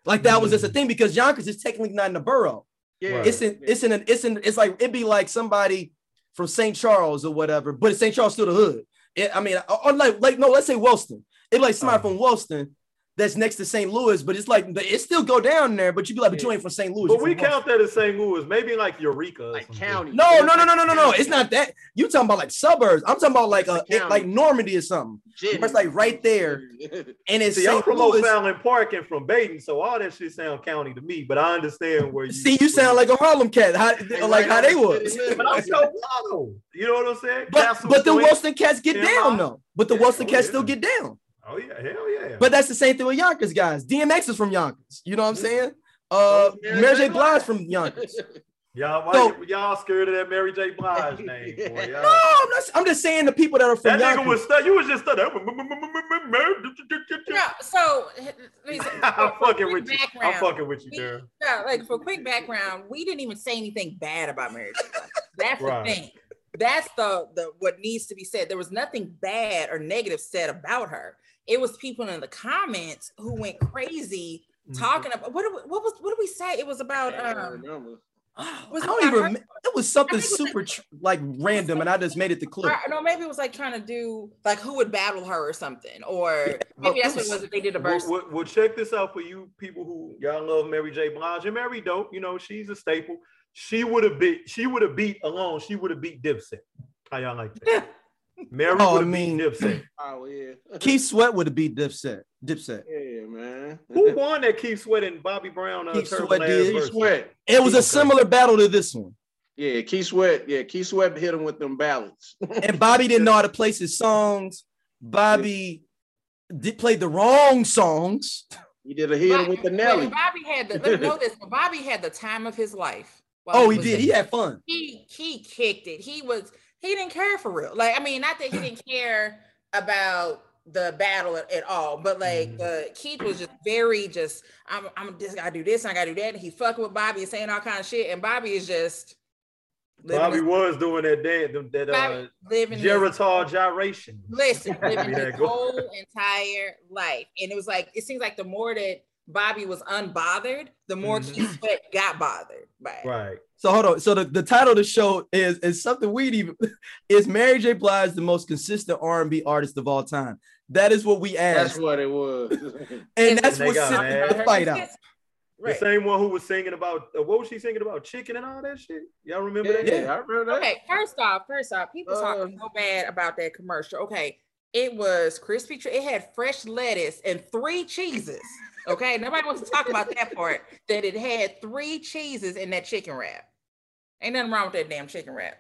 Like that was just a Mm. thing because Yonkers is technically not in the borough. yeah. Right. It's in it's in an it's in it's like it'd be like somebody from St. Charles or whatever, but St. Charles still the hood. It- I mean, or, like like no, let's say Wellston. It's like somebody Uh-huh. from Wellston that's next to St. Louis, but it's like it still go down there, but you be like, but you ain't from St. Louis. But we count that as St. Louis, maybe like Eureka, like county. No, no, no, no, no, no, no. It's not that. You talking about like suburbs. I'm talking about like uh a it- like Normandy or something. Jennings. It's like right there. And it's See, I'm St. from Louis. O'Fallon Park and from Baden, so all that shit sound county to me. But I understand where you See, you sound like a Harlem cat. How, like how they was. But I'm so low. You know what I'm saying? But Castle but the Point. Wellston cats get down though. But the Yeah, Wellston oh, cats still get down. Oh yeah, hell yeah. But that's the same thing with Yonkers guys. DMX is from Yonkers. You know what I'm saying? Uh, Oh, Mary Mary J. J. Blige from Yonkers. y'all, why So- y- y'all scared of that Mary J. Blige name, boy? No, Y'all- I'm not. I'm just saying the people that are from That nigga was stuck. You was just stuck. No, so let me say- I'm fucking with you. I'm fucking with you, we- there. Yeah, like for quick background, we didn't even say anything bad about Mary J. Blige. That's Right. the thing. That's the the what needs to be said. There was nothing bad or negative said about her. It was people in the comments who went crazy Mm-hmm. talking about what did we- what was what did we say? It was about I don't um remember. was I it don't even. her? It was something I think it was super tr- like random, and I just made it the clip. Or, no, maybe it was like trying to do like who would battle her or something, or maybe it that's what it was. If they did a Well, verse. well, well, check this out for you people who y'all love Mary J. Blige and Mary dope. You know she's a staple. She would have beat. She would have beat alone. She would have beat Dipset. How y'all like that? Mary Oh, I would have mean- beat Dipset. Oh yeah. Keith Sweat would have beat Dipset. Dipset. Yeah, man. Who won that Keith Sweat and Bobby Brown? Uh, Keith Turbo Sweat did. Keith? Sweat. It was a Okay. similar battle to this one, Yeah, Keith Sweat. Yeah, Keith Sweat hit him with them ballads. and Bobby didn't know how to place his songs. Bobby did play the wrong songs. He did a hit him with the Nelly. Bobby had the let me know this. but Bobby had the time of his life. Oh, he was did. in- He had fun. he he kicked it. He was he didn't care for real. Like I mean, not that he didn't care about the battle at, at all, but like uh, Keith was just very just I'm I'm just gotta do this, I gotta do that. And he fucking with Bobby and saying all kind of shit, and Bobby is just Bobby his, was doing that dance, that uh, living his- Geritol gyration. listen, living his whole entire life. And it was like, it seems like the more that Bobby was unbothered, the more Mhm. Keith Sweat got bothered by it. Right. So hold on. So the, the title of the show is is something we'd even is Mary J. Blige the most consistent R&B artist of all time. That is what we asked. That's what it was. and that's And what got sent the fight out. Right. The same one who was singing about uh, what was she singing about chicken and all that shit? Y'all remember Yeah, that? yeah, I remember that. Okay, first off, first off, people talking so bad about that commercial. Okay, it was crispy. Tre- It had fresh lettuce and three cheeses. Okay, nobody wants to talk about that part. That it had three cheeses in that chicken wrap. Ain't nothing wrong with that damn chicken wrap.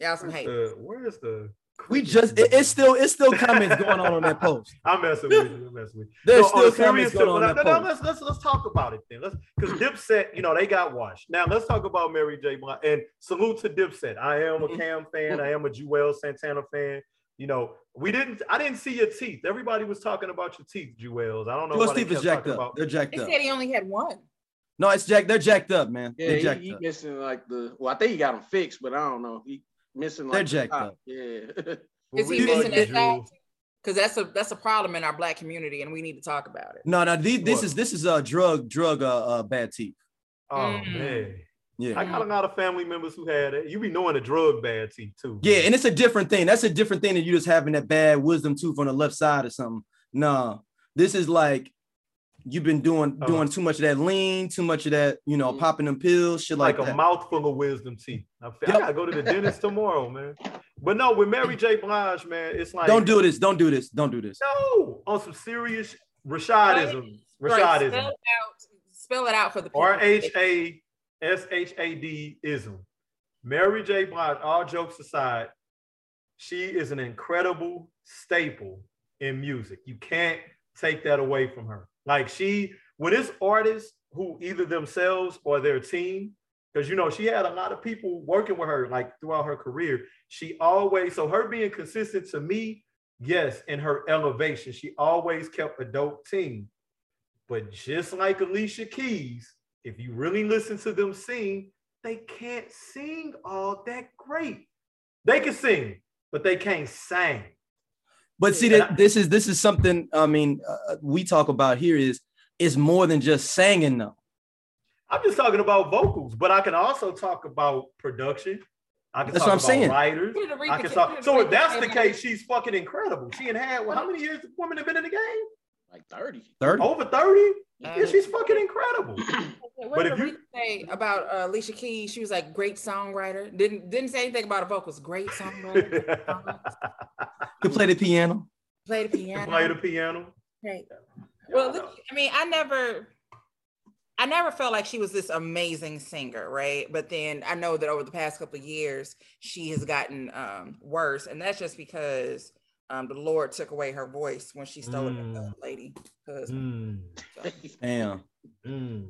Y'all some Where's hate. the, where's the We just it- it's still it's still comments going on on that post. I'm messing with you. I'm messing with you. There's No, still on comments serious going tip, on no, that no, no, let's let's let's talk about it then. Let's because Dipset, you know, they got washed. Now let's talk about Mary J. Blige and salute to Dipset. I am a Mm-hmm. Cam fan. I am a Juelz Santana fan. You know, we didn't. I didn't see your teeth. Everybody was talking about your teeth, Juelz. I don't know. Joel why they Steve is jacked up. about- They're jacked They up. said he only had one. No, it's jacked. They're jacked up, man. Yeah, They're he, jacked he up. missing like the. Well, I think he got them fixed, but I don't know. He missing like They're the jacked top. up. Yeah. Is he love missing you, that. Because that's a that's a problem in our black community, and we need to talk about it. No, no, these, this What? is this is a drug drug uh, uh bad teeth. Oh Mm. man, Yeah. I got a lot of family members who had it. You be knowing the drug bad teeth too. Yeah, and it's a different thing. That's a different thing than you just having that bad wisdom tooth on the left side or something. No, this is like you've been doing Uh-huh. doing too much of that lean, too much of that, you know, Mhm. popping them pills, shit like, like, a that. mouthful of wisdom teeth. I, feel, I gotta go to the dentist tomorrow, man. But no, with Mary J. Blige, man, it's like Don't do this. Don't do this. Don't do this. no on some serious Rashadism. Right, Rashadism. spell out. Spell it out for the people. R H A S H A D ism. Mary J. Blige, all jokes aside, she is an incredible staple in music. You can't take that away from her. Like she, when it's artists who either themselves or their team, because you know she had a lot of people working with her like throughout her career. She always, so her being consistent to me, yes, in her elevation, she always kept a dope team. But just like Alicia Keys, if you really listen to them sing, they can't sing all that great. They can sing, but they can't sing. But see that this is this is something. I mean, uh, we talk about here is is more than just singing though. I'm just talking about vocals, but I can also talk about production. I can That's talk what I'm about saying. writers. Put it to Aretha I can talk. So if that's the case, she's fucking incredible. She had had well, how many years the woman have been in the game? Like 30. Thirty. Over 30? Uh, Yeah, she's fucking incredible. What But did if you- say about uh, Alicia Keys? She was like great songwriter. Didn't didn't say anything about her vocals. Great songwriter. Could play the piano. Play the piano. Play the piano. Right. Well, look, I mean, I never, I never felt like she was this amazing singer, right? But then I know that over the past couple of years, she has gotten um, worse, and that's just because um, the Lord took away her voice when she stole it from the Mm. lady husband. Mm, So, Damn. mm.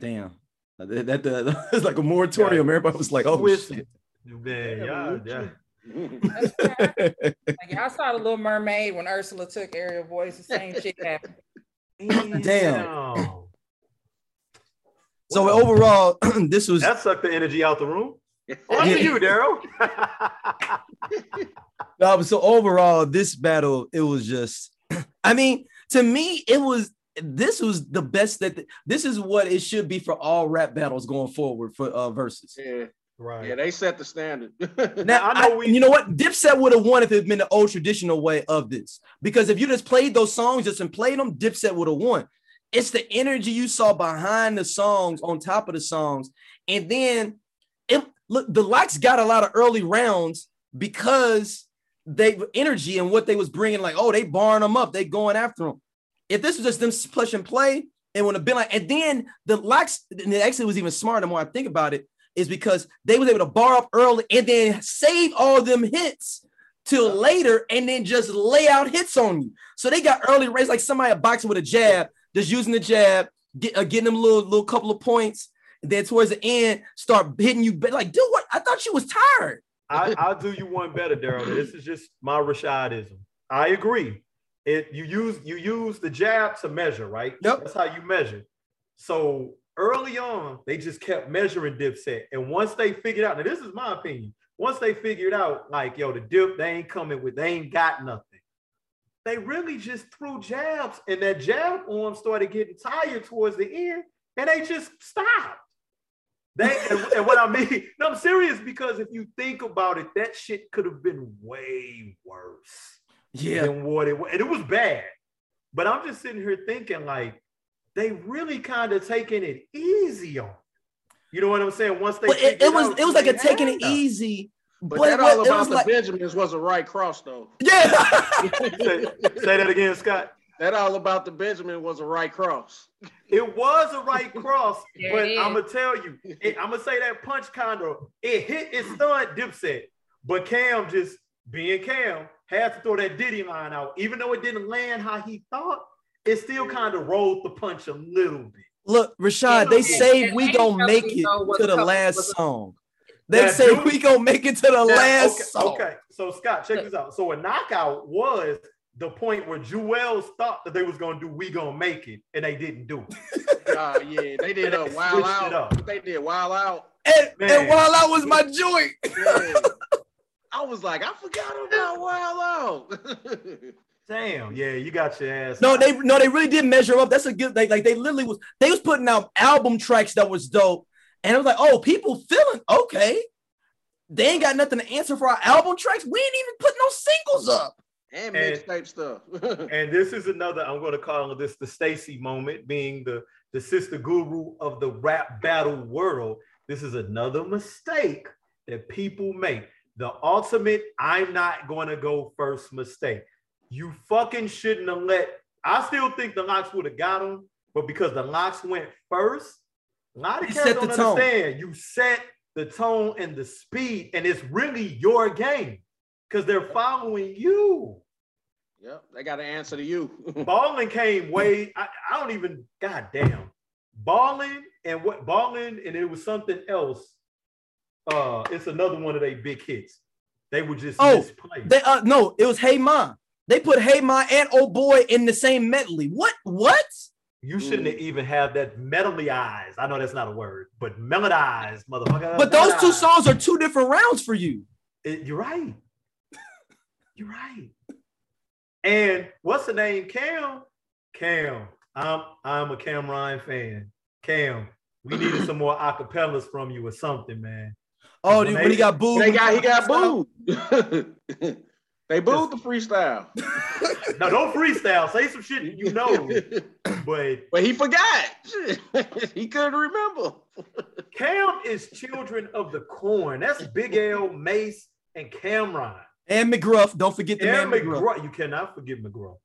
Damn. That, that, that- it's like a moratorium. Everybody was like, oh Twist. shit. Man, y'all, yeah. Like, y'all saw the Little Mermaid when Ursula took Ariel voice. The same shit happened. Damn. So overall, this was That sucked the energy out the room. Yeah. On Yeah. to you, Daryl. No, but so overall, this battle, it was just, I mean, to me, it was this was the best that this is what it should be for all rap battles going forward for uh verses. yeah, right. yeah, they set the standard. Now, I know I- we- you know what? Dipset would have won if it had been the old traditional way of this. Because if you just played those songs just and played them, Dipset would have won. It's the energy you saw behind the songs, on top of the songs, and then it look the likes got a lot of early rounds because they energy and what they was bringing. Like, oh, they barring them up, they going after them. If this was just them push and play, it would have been like. And then the likes, and it actually was even smarter. The more I think about it, is because they was able to bar up early and then save all them hits till later and then just lay out hits on you. So they got early race like somebody boxing with a jab, just using the jab, get, uh, getting them little, little couple of points. And then towards the end, start hitting you. Like, dude, what? I thought you was tired. I, I'll do you one better, Daryl. This is just my Rashadism. I agree. It you use you use the jab to measure, right? Yep. That's how you measure. So early on, they just kept measuring Dipset, and once they figured out, now this is my opinion. Once they figured out, like yo, the dip, they ain't coming with, they ain't got nothing. They really just threw jabs, and that jab arm started getting tired towards the end, and they just stopped. They and, and what I mean, no, I'm serious because if you think about it, that shit could have been way worse Yeah. than what it was. And it was bad. But I'm just sitting here thinking, like, they really kind of taking it easy on. You know what I'm saying? Once they But it, it was out it was like a taking it easy. But, But that what- all about the like- Benjamins was a right cross though. Yeah. say, say that again, Scott. That all about the Benjamin was a right cross. It was a right cross, but. I'm gonna tell you, it, I'm gonna say that punch kind of it hit it stunned Dipset, but Cam just being Cam had to throw that Diddy line out, even though it didn't land how he thought. It still kind of rolled the punch a little bit. Look, Rashad, they say we gonna make it to the last song. They Now, say dude- we gonna make it to the Now, last okay, song. okay, so Scott, check this out. So a knockout was the point where Juelz thought that they was gonna do "We Gonna Make It" and they didn't do it. Ah, yeah, they did a they wild out. up. They did wild out. And, Man. and while I was my joint, Yeah. I was like, I forgot about wild out. Damn, yeah, you got your ass. no, they no, they really did measure up. That's a good. Like, like they literally was. They was putting out album tracks that was dope, and it was like, oh, people feeling okay. They ain't got nothing to answer for our album tracks. We ain't even put no singles up. And And- mixtape stuff. And this is another, I'm going to call this the Stacy moment, being the, the sister guru of the rap battle world. This is another mistake that people make. The ultimate, I'm not going to go first mistake. You fucking shouldn't have let, I still think the LOX would have got him, but because the LOX went first, a lot of You cats set don't the tone. understand. You set the tone and the speed, and it's really your game because they're following you. Yep, they got to answer to you. Balling came way. I, I don't even. God damn. Balling and what balling and it was something else. Uh, it's another one of their big hits. They were just Oh, misplaced. They uh no, it was Hey Ma. They put Hey Ma and Oh Boy in the same medley. What? What? you shouldn't have even have that medley eyes. I know that's not a word, but melodized, motherfucker. But those two songs are two different rounds for you. It- you're right. You're right. And what's the name? Cam. Cam. I'm I'm a Cam'ron fan. Cam, we needed some more acapellas from you or something, man. Oh, When when, he got booed. they got he got booed. they booed the freestyle. No, don't freestyle. Say some shit you know. But but he forgot. he couldn't remember. Cam is children of the corn. That's Big L, Mase, and Cam'ron. And McGruff. Don't forget the And man McGruff. McGraw. You cannot forget McGruff.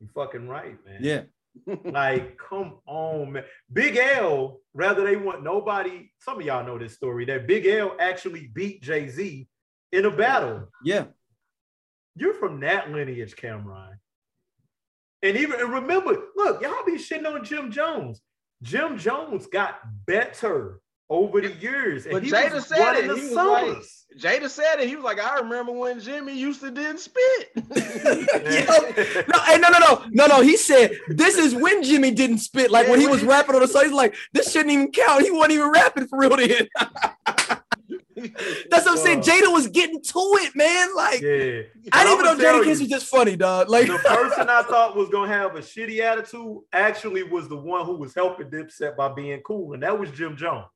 You fucking right, man. Yeah. Like, come on, man. Big L, rather they want nobody. Some of y'all know this story that Big L actually beat Jay Z in a battle. Yeah. You're from that lineage, Cam'ron. And even and remember, look, y'all be shitting on Jim Jones. Jim Jones got better over the years. And But he Jada was said running it. the He was like- summers. Jada said it. He was like, I remember when Jimmy used to didn't spit. Yo, no, hey, no, no, no, no, no. He said this is when Jimmy didn't spit. Like when he was rapping on the song, he's like, this shouldn't even count. He wasn't even rapping for real then. That's what I'm saying. Uh, Jada was getting to it, man. Like Yeah. I didn't even I'ma know Jadakiss you, was just funny, dog. Like the person I thought was gonna have a shitty attitude actually was the one who was helping Dipset by being cool, and that was Jim Jones.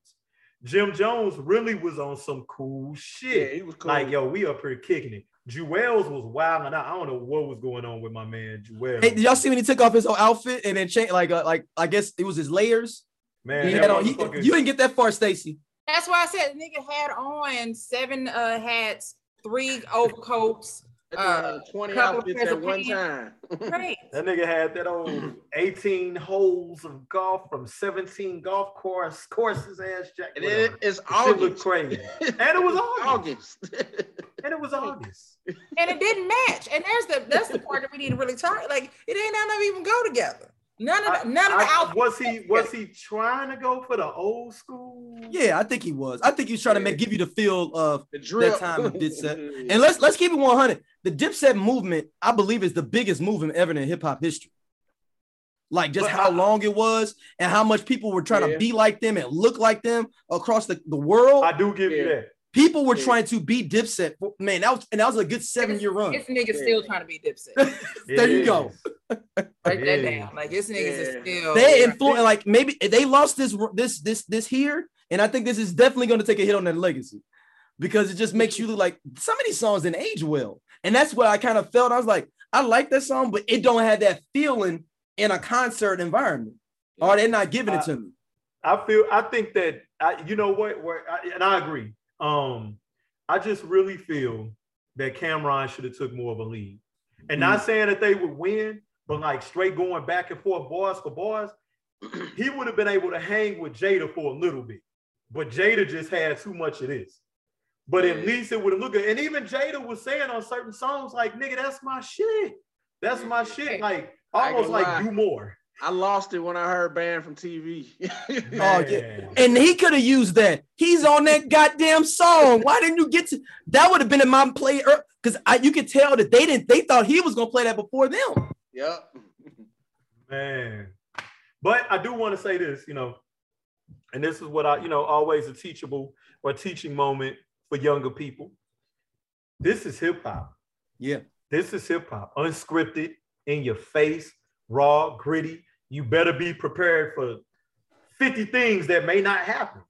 Jim Jones really was on some cool shit. yeah, shit. he was cool. Like, yo, we up here kicking it. Juelz was wild, and I don't know what was going on with my man Juelz. Hey, did y'all see when he took off his whole outfit and then changed like uh, like I guess it was his layers? man, He had on, he- motherfucker- you didn't get that far, Stacy. That's why I said the nigga had on seven uh hats, three overcoats. That dude uh, 20 outfits at one time. Right. That nigga had that old 18 holes of golf from 17 golf course courses ass jack. And whatever. it, it's The shit looked August. crazy. And it was August. August. And it was August. And it didn't match. And there's the that's the part that we need to really talk. Like it ain't none of even go together. None of the, none of the I- outfits. was he was he trying to go for the old school? Yeah, I think he was. I think he was trying to make give you the feel of the drip. time of Dipset. and let's let's keep it 100. The Dipset movement, I believe, is the biggest movement ever in hip hop history. Like just But how I- long it was and how much people were trying Yeah. to be like them and look like them across the, the world. I do give you that. People were Yeah. trying to beat Dipset. Man, that was and that was a good seven year run. This nigga Yeah. still trying to be Dipset. There you go. is. Write that down. Like this niggas is still. They influence like maybe they lost this this this this here, and I think this is definitely going to take a hit on their legacy because it just makes you look like some of these songs didn't age well, and that's what I kind of felt. I was like, I like that song, but it don't have that feeling in a concert environment. Or they're not giving it to me. I feel I think that I, you know what, where I, and I agree. Um, I just really feel that Cam'ron should have took more of a lead, and not saying that they would win, but like straight going back and forth, bars for bars, he would have been able to hang with Jada for a little bit, but Jada just had too much of this. But at Yeah. least it would have looked good. And even Jada was saying on certain songs, like, nigga, that's my shit. That's my shit. Like, almost like lie. do more. I lost it when I heard banned from TV. Oh, yeah. And he could have used that. He's on that goddamn song. Why didn't you get to that? Would have been in my play because you could tell that they didn't they thought he was gonna play that before them. Yep. Man. But I do want to say this, you know, and this is what I, you know, always a teachable or teaching moment for younger people. This is hip hop. Yeah. This is hip hop, unscripted, in your face, raw, gritty. You better be prepared for 50 things that may not happen.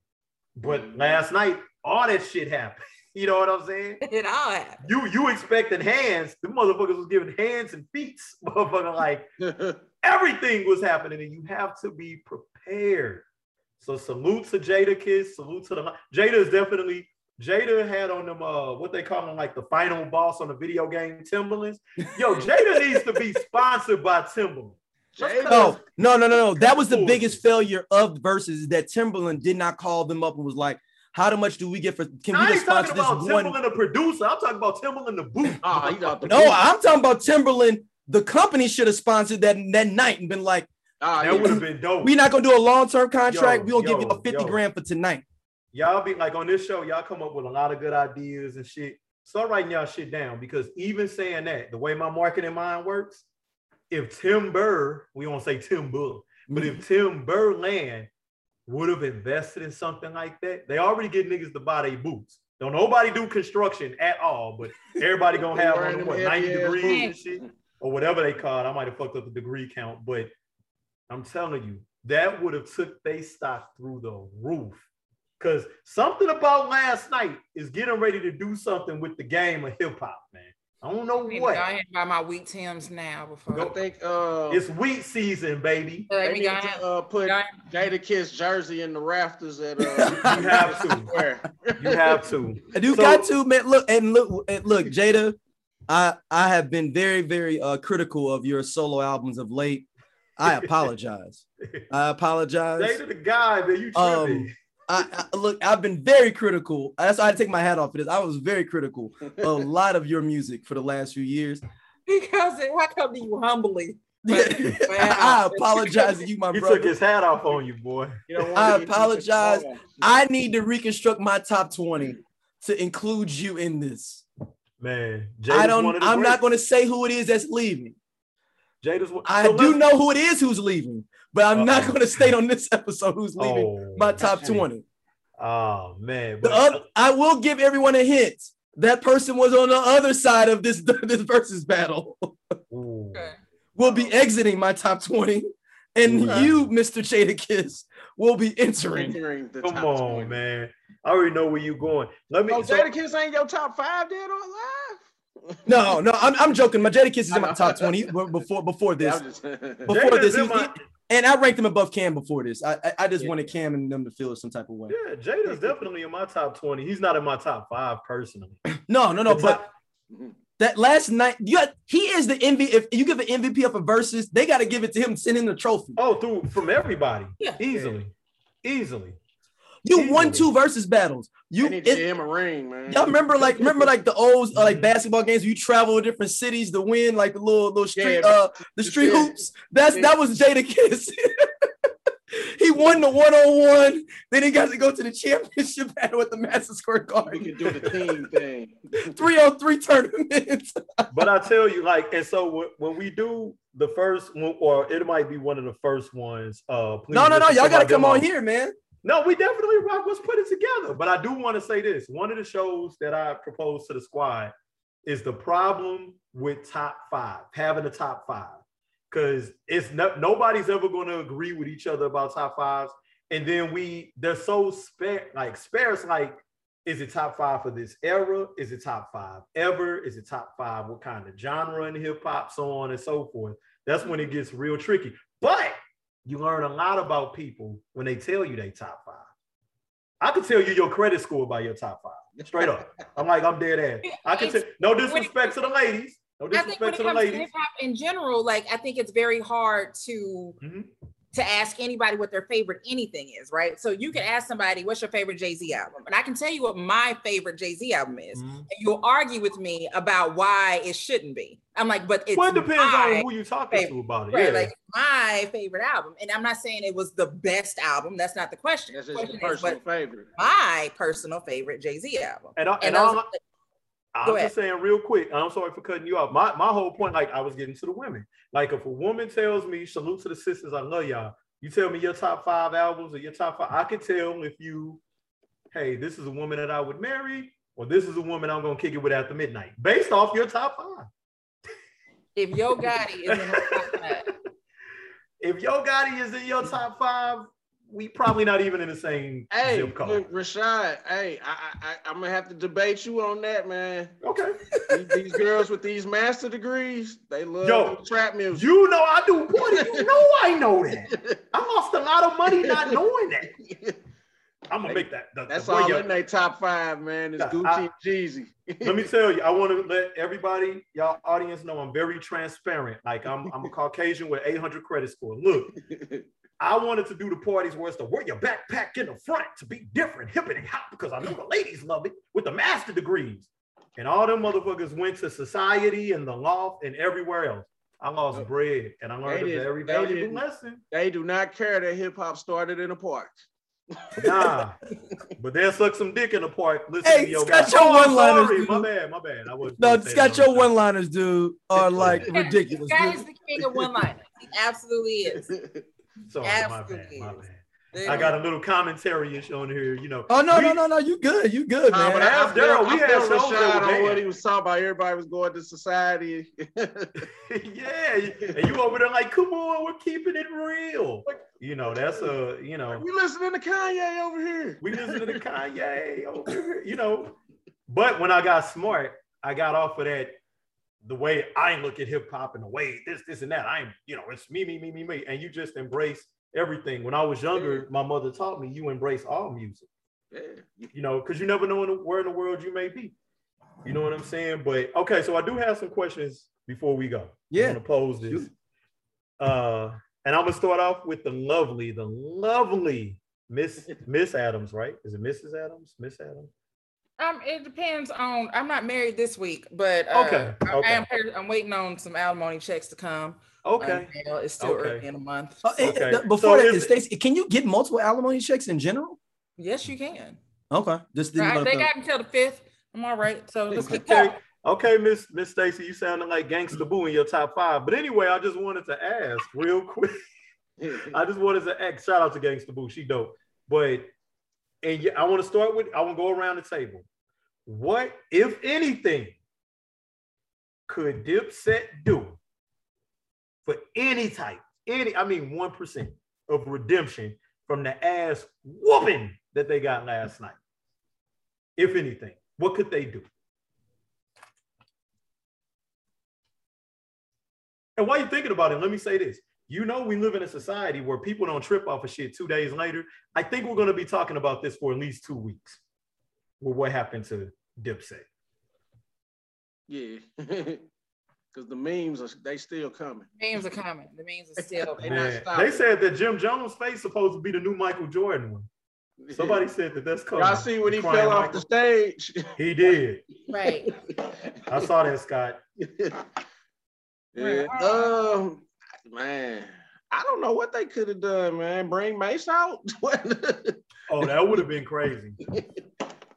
But last night, all that shit happened. You know what I'm saying? It all happened. You you expecting hands. The motherfuckers was giving hands and feet. Motherfucker, like everything was happening, and you have to be prepared. So salute to Jadakiss, salute to the Jada is definitely Jada had on them uh what they call them like the final boss on the video game Timberlands. Yo, Jada needs to be sponsored by Timberland. Jada- No, no, no, no, no. That was the biggest failure of versus that Timberland did not call them up and was like, "How much do we get for? Can we just ain't sponsor this about one?" Timberland the producer. I'm talking about Timberland the boot. Oh, he's out the No, I'm talking about Timberland. The company should have sponsored that that night and been like, Ah, that would have been dope. "We're not gonna do a long term contract. We gonna give you a fifty yo. grand for tonight." y'all be like on this show, y'all come up with a lot of good ideas and shit. Start writing y'all shit down because even saying that, the way my marketing mind works, if Tim Burr, we won't say Tim Bull, but if mm-hmm. Tim Burr land would have invested in something like that, they already get niggas to buy their boots. Don't nobody do construction at all, but everybody gonna have Wearing on what 90 ass degrees and shit or whatever they call it. I might have fucked up the degree count, but I'm telling you, that would have took they stock through the roof. Cause something about last night is getting ready to do something with the game of hip hop, man. I don't know I what. go ahead and buy my wheat Tims now before. I think uh, It's wheat season, baby. Let they me need go ahead. to uh, put Go Jadakiss jersey in the rafters at uh, You have to. Square. You have to. I do So- got to man. Look and look and look, Jada. I I have been very very uh, critical of your solo albums of late. I apologize. I apologize. Jada the guy, that You Um, tripping. I, I look. I've been very critical. That's why I take my hat off for this. I was very critical of a lot of your music for the last few years. Because it, I come to you humbly. But- I apologize to you, my he brother. He took his hat off on you, boy. You I want to get apologize. I need to reconstruct my top 20 to include you in this. Man, I Jada's one don't. I'm not going to say who it is that's leaving. Jada's one. I So do know who it is who's leaving, but I'm not Uh-oh. going to state on this episode who's leaving Oh, my top shit. 20. Oh man, The but other, I will give everyone a hint. That person was on the other side of this this versus battle. Ooh. Okay. will be exiting my top 20, and Okay. you, Mr. Jadakiss, will be entering. Entering the come top on, 20. man. I already know where you're going. Let me. Oh, so- Jada Kiss ain't your top five dead or alive? No, no, I'm, I'm joking. My Jadakiss is in my top 20 before before this. I'm just- Before this, in he- my- and I ranked him above Cam before this. I I, I just Yeah. wanted Cam and them to feel some type of way. Yeah, Jada's definitely in my top 20. He's not in my top five personally. No, no, no. The But top- that last night, you got, he is the MVP. If you give an MVP up a versus, they got to give it to him. Send him the trophy. oh, through from everybody. Yeah. Easily. Easily. You won two versus battles. You You need to it- him a ring, man. Y'all remember like remember like the old uh, like basketball games where you travel to different cities to win like the little little street Yeah. uh the street Yeah. hoops. That's Yeah. that was Jadakiss. he won the one on one. Then he got to go to the championship battle at the Madison Square We Garden. can do the team thing. Three on three tournaments. But I tell you, like, and so when, when we do the first one, or it might be one of the first ones. Uh, no, no, no. Y'all got to come on here, man. No, we definitely rock. Let's put it together. But I do want to say this: one of the shows that I proposed to the squad is the problem with top five, having a top five, because it's no, nobody's ever going to agree with each other about top fives, and then we they're so spare, like sparse. Like, is it top five for this era? Is it top five ever? Is it top five? What kind of genre in hip hop, so on and so forth. That's when it gets real tricky. But you learn a lot about people when they tell you they top five. I could tell you your credit score by your top five, straight up. I'm like, I'm dead ass. I can tell. No disrespect to the ladies. No I think when disrespect to the ladies. in general, like I think it's very hard to Mhm. To ask anybody what their favorite anything is, right? So you can ask somebody, "What's your favorite Jay Z album?" And I can tell you what my favorite Jay Z album is, Mhm. and you'll argue with me about why it shouldn't be. I'm like, but it's Well, it depends my on who you're talking to about it. right, Yeah. like my favorite album, and I'm not saying it was the best album. That's not the question. That's the just question your is, personal favorite. my personal favorite Jay Z album? and I, And and those all, are the- I'm just saying real quick. I'm sorry for cutting you off. My my whole point, like I was getting to the women. Like if a woman tells me, salute to the sisters, I love y'all. You tell me your top five albums or your top five, I can tell if you, hey, this is a woman that I would marry, or this is a woman I'm gonna kick it with after midnight, based off your top five. if Yo Gotti is in the top five, If Yo Gotti is in your top five, we probably not even in the same Hey, zip code. look, Rashad. Hey, I, I, I, I'm gonna have to debate you on that, man. Okay. these, these girls with these master degrees, they love Yo, trap music. You know I do, boy. You know I know that. I lost a lot of money not knowing that. I'm gonna make that. the- the That's boy, all in their top five, man. Is Gucci I- Jeezy. Let me tell you, I want to let everybody, y'all audience know I'm very transparent. Like I'm, I'm a Caucasian with 800 credit score. Look, I wanted to do the parties where it's the wear your backpack in the front to be different, hip and hot, because I know the ladies love it with the master degrees. And all them motherfuckers went to society and the loft and everywhere else. I lost oh. bread and I learned They a very they valuable didn't. lesson. they do not care that hip hop started in a park. Nah, but they'll suck some dick in the park. Listen Hey, to your Scott, guy. your Oh, I'm one-liners, dude. My bad, my bad. I was No, it's got your one liners, dude, are like ridiculous. Scott is the king of one liners. He absolutely is. Sorry, my bad, my is. bad. I got a little commentary ish on here, you know. Oh no, We- no, no, no! You good? You good, Nah, man? but I Ask Daryl, we I had feel shows that Rashad were on what he was talking about. Everybody was going to society. yeah, and you over there like, come on, we're keeping it real. You know, that's a, you know, we listening to Kanye over here. we listen to Kanye over here, you know. But when I got smart, I got off of that. The way I look at hip hop and the way this, this, and that. I am, you know, it's me, me, me, me, me. And you just embrace everything. When I was younger, my mother taught me you embrace all music. Yeah. you know, because you never know in the, where in the world you may be. You know what I'm saying? But okay, so I do have some questions before we go. Yeah. I'm gonna pose this. Shoot. Uh, and I'm gonna start off with the lovely, the lovely Miss Miss Adams, right? Is it Mrs. Adams? Miss Adams? Um, it depends on. I'm not married this week, but uh, Okay, I, okay. I am. I'm waiting on some alimony checks to come. Okay. Um, it's still Okay. early in a month. Uh, eh, Okay. eh, Before So that, is- Stacey, can you get multiple alimony checks in general? Yes, you can. Okay, just didn't Right, they if- got until the fifth. I'm all right. So let's keep Okay. going. Okay, Miss Miss Stacy, you sounded like Gangsta Boo in your top five. But anyway, I just wanted to ask real quick. I just wanted to ask, shout out to Gangsta Boo, she dope. But and I want to start with I want to go around the table. What, if anything, could Dipset do for any type, any, I mean, one percent of redemption from the ass whooping that they got last night? If anything, what could they do? And while you're thinking about it, let me say this. You know, we live in a society where people don't trip off of shit two days later. I think we're going to be talking about this for at least two weeks. With what happened to Dipset. yeah. Because the memes are they still coming. Memes are coming. The memes are still. They not Man, stopping. they said that Jim Jones' face supposed to be the new Michael Jordan one. Somebody said that that's coming. Y'all see when he Crying fell off Michael. the stage. He did. right. I saw that, Scott. yeah. Um, man, I don't know what they could have done, man. Bring Mase out. Oh, that would have been crazy.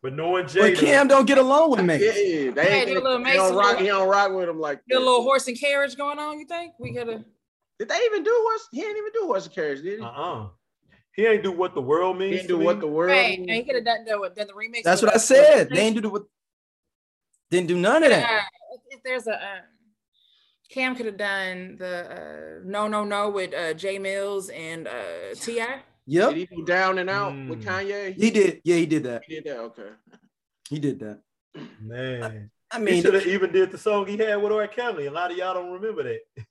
But knowing But Cam don't get along with yeah, me. they, Hey, ain't- do a little he Mase don't rock. little- He don't rock with him like. Get a little horse and carriage going on. You think we could have? Did they even do horse? He didn't even do horse and carriage, did he? uh-uh. He ain't do what the world he means. didn't do to me. what the world. Right. And he could have done, done, done the remix. That's what I uh, said. They ain't do the. Didn't do none of that. Uh, if there's a um, Cam could have done the uh, no no no with uh, Jay Mills and uh, Ti. Yep, Did he do down and out with Mm. Kanye? he did. Yeah, he did that. He did that. Okay. He did that. Man. I he mean, he should have even did the song he had with R. Kelly. A lot of y'all don't remember that.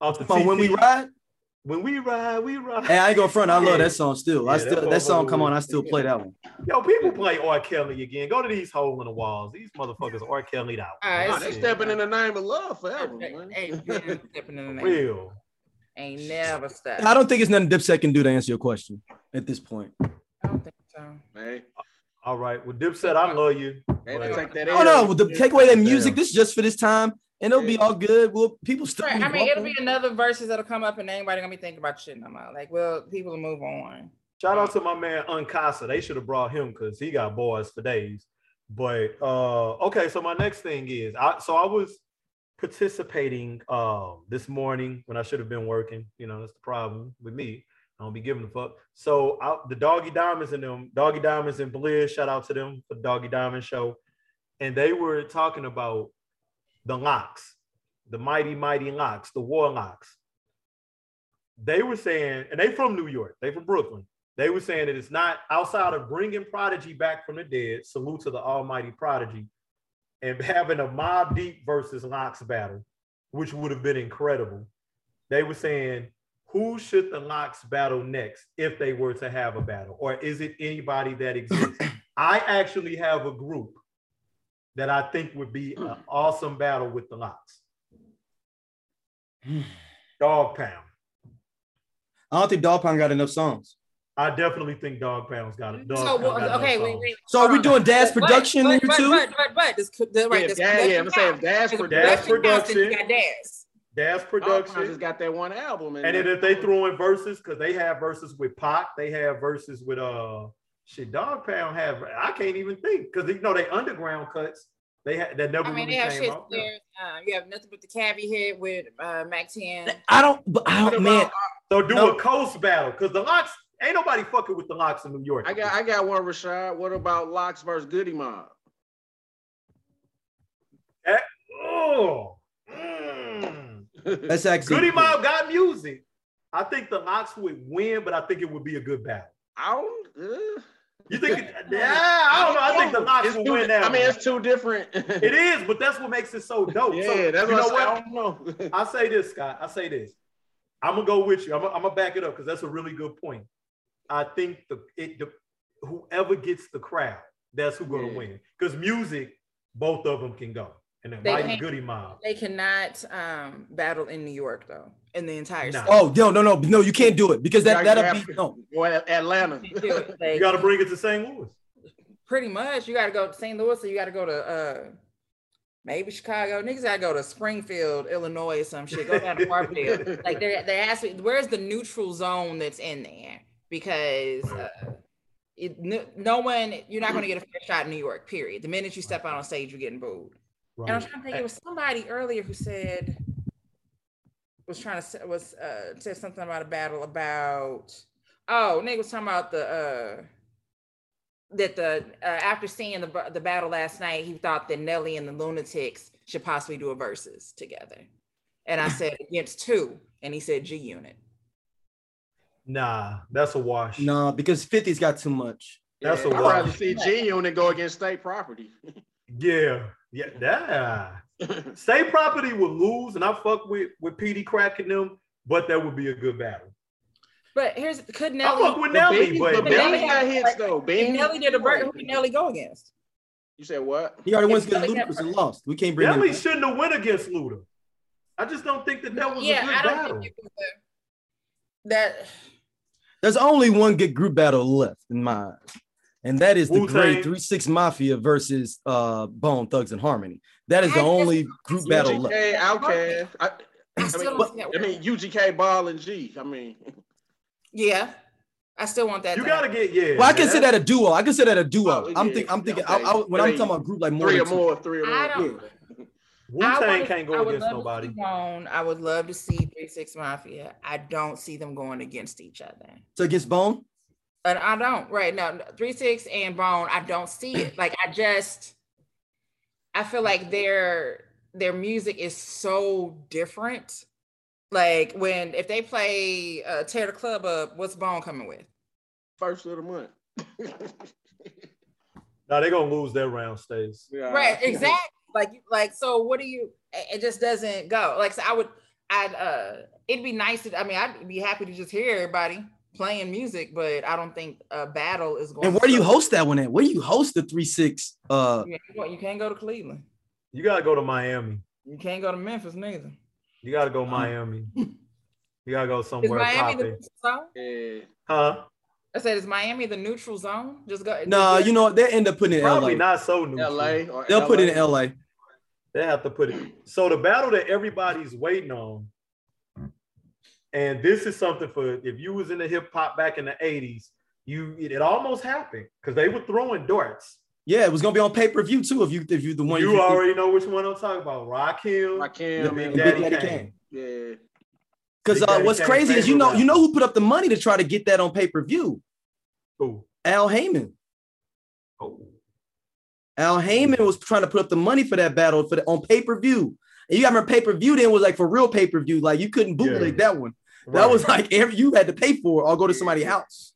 Off the from when we ride. When we ride, we ride. Hey, I ain't gonna front. I love that song still. I still that that song come on. I still play that one. Yo, people play R. Kelly again. Go to these hole in the walls. These motherfuckers R. Kelly'd out. All right, Nah, it's- they stepping in the name of love forever, man. Ain't been stepping in the name. Real. Ain't never stopped. I don't think it's nothing Dipset can do to answer your question at this point. I don't think so. Man, All right. Well, Dipset, I love you. they But- take that. Oh L. no, the, take away that Yeah. music. This is just for this time, and it'll be all good. Well, people still. Right, I mean, it'll be another verses that'll come up, and anybody gonna be thinking about shit no more. Like, well, people will move on. Shout out to my man Uncasa. They should have brought him because he got boys for days. But uh okay, so my next thing is I so I was participating um this morning when I should have been working. You know, that's the problem with me. I don't be giving a fuck. So I, the Doggy Diamonds and them, Doggy Diamonds and Blair, shout out to them for the Doggy Diamond show. And they were talking about the LOX, the mighty, mighty LOX, the warlocks. They were saying, and they from New York, they from Brooklyn. They were saying that it's not outside of bringing Prodigy back from the dead. Salute to the Almighty Prodigy, and having a Mobb Deep versus LOX battle, which would have been incredible. They were saying, who should the LOX battle next if they were to have a battle, or is it anybody that exists? I actually have a group that I think would be an awesome battle with the LOX. Dogg Pound. I don't think Dogg Pound got enough songs. I definitely think Dogg Pound's got it. Dog so, well, got okay, enough wait, songs. wait. So are we hold on. doing Dash But- production but, here but, too? But, but, but, this, the, Yeah, right, this, Dash- yeah, I'm saying Dash Because production. Dash production. production. You got Dash. Dash production. Pound just got that one album, And then if they throw in verses, because they have verses with Pac, they have verses with uh shit. Dogg Pound have I can't even think because you know they underground cuts. They had that never I mean, really they have shit out. there. Uh, you have nothing but the cabbie hit with uh, Mack 10. I don't. I don't. Man, So do No. a coast battle because the LOX ain't nobody fucking with the LOX in New York. I got I got one, Rashad. What about LOX versus Goodie Mob? oh. Mm. that's actually Goodie Mob got music. I think the LOX would win, but I think it would be a good battle. I don't. Uh, You think? It, yeah, I don't know. I think the LOX it's will win that. I mean, it's too different. It is, but that's what makes it so dope. Yeah, so, that's you know what, what? I don't know. I say this, Scott. I say this. I'm gonna go with you. I'm gonna, I'm gonna back it up because that's a really good point. I think the it the, whoever gets the crowd, that's who's gonna Yeah. win. Because music, both of them can go. And the They Mighty can't- Goodie Mob. They cannot um, battle in New York, though, in the entire No. state. Oh no, no, no, no! You can't do it because that that'll be no. Well, Atlanta. You can't do it. Like, You got to bring it to St. Louis. pretty much, you got to go to St. Louis, or you got to go to uh, maybe Chicago. Niggas got to go to Springfield, Illinois, or some shit. Go down to Parkdale. like they're has to be. Where's the neutral zone that's in there? Because uh, it, no, no one, you're not going to get a fair shot in New York. Period. The minute you step out on stage, you're getting booed. And I'm trying to think, it was somebody earlier who said was trying to say, was uh said something about a battle about oh nigga was talking about the uh that the uh, after seeing the the battle last night, he thought that Nelly and the Lunatics should possibly do a verses together. And I said against two, and he said G Unit. Nah, that's a wash. Nah, because 50's got too much. That's yeah, I'd rather wash. see G Unit go against state property. Yeah, yeah, that. State property would lose, and I fuck with with PD cracking them, but that would be a good battle. But here's could Nelly. I Nelly fuck with But Nelly, Beans- but but Nelly Beans got hits though. if Beans, Nelly did a verse, who can Nelly go against? You said what? He already went against Nelly Ludacris and lost. We can't bring Nelly him. shouldn't have went against Luda. I just don't think that that was yeah, a good I don't battle. think it was a, that There's only one good group battle left in my eyes, and that is the Wu-Tang. great Three Six Mafia versus uh Bone Thugs and Harmony. That is the only group battle left. UGK, Outkast. I, I I mean, don't see that I mean, UGK, Ball, and G. I mean, Yeah, I still want that. You to gotta get yeah. Well, I consider that. that a duo. I consider that a duo. Oh, I'm yeah, think I'm thinking okay. I, I, when I'm talking about group like more three or than two. more, three or more. I don't. Wu Tang can't go would against nobody. Bone. I would love to see Three Six Mafia. I don't see them going against each other. So against Bone, And I don't. Right now, Three Six and Bone. I don't see it. Like I just, I feel like their their music is so different. Like when if they play uh, Tear the Club Up, what's Bone coming with? First of the month. Now they're gonna lose their round stays. Yeah. Right, exactly. Like, like, so what do you? It it just doesn't go. Like, so I would, I'd uh it'd be nice to I mean I'd be happy to just hear everybody playing music, but I don't think a battle is going And where do you host that one at? Where do you host the three six? Uh, You can't, go, you can't go to Cleveland. You gotta go to Miami. You can't go to Memphis neither. You gotta go Miami. You gotta go somewhere. Is somewhere Miami the popping. neutral zone? Yeah. Huh? I said, is Miami the neutral zone? Just go. nah, just- you know what? They end up putting it in Probably LA. not so neutral. LA or They'll put it in LA. LA. They have to put it. So the battle that everybody's waiting on, and this is something for if you was in the hip hop back in the 80s, you it, it almost happened because they were throwing darts. Yeah, it was gonna be on pay per view too. If you if you the one You already know which one I'm talking about. Rakim. Rakim Big and Daddy Daddy Kane. Kane. Yeah. Because Big uh, what's Kane's crazy is you know you know who put up the money to try to get that on pay per view. Who? Al Haymon. Oh. Al Haymon was trying to put up the money for that battle for the, on pay per view. And you got remember pay per view then was like for real pay per view. Like you couldn't bootleg that one. That was like every you had to pay for it or go to somebody's house.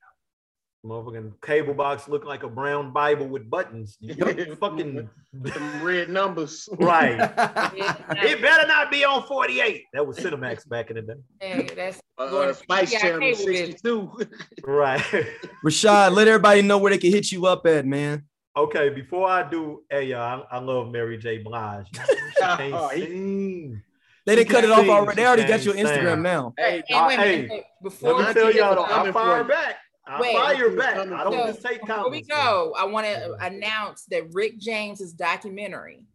motherfucking cable box looking like a brown Bible with buttons. You fucking With red numbers. right. Yeah, It better not be on 48. That was Cinemax back in the day. yeah, that's Uh, Going to Spice Channel 62. Right. Rashad, let everybody know where they can hit you up at, man. okay, before I do, hey, y'all, I, I love Mary J. Blige. She can't Oh, he- sing. They didn't cut it off already. They already got your Instagram now. Hey, and uh, wait hey, before Let me tell y'all, though, I coming fire back. I Wait, fire he's back. I don't for you. just take time. Before we go, I want to announce that Rick James's documentary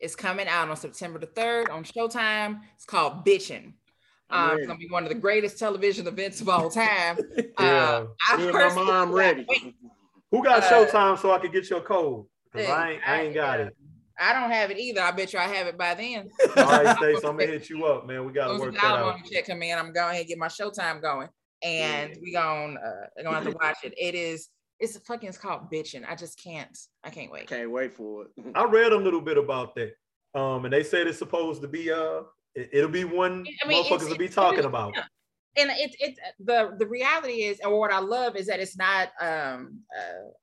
is coming out on September the 3rd on Showtime. It's called Bitchin'. Um, it's gonna be one of the greatest television events of all time. Yeah. Uh, I Me and my mom ready. Wait, Who got Uh, Showtime so I could get your code? Because I ain't, I ain't got it. I don't have it either. I bet you I have it by then. All right, Stacey, I'm gonna hit you up, man. We gotta soon as work the that out. check come in, I'm going ahead and get my Showtime going, and we gonna uh, gonna have to watch it. It is it's fucking it's called bitching. I just can't. I can't wait. Can't wait for it. I read a little bit about that. Um, and they said it's supposed to be uh it, will be one I mean, motherfuckers will be talking it is- about. yeah. and it's it's the the reality is or what i love is that it's not um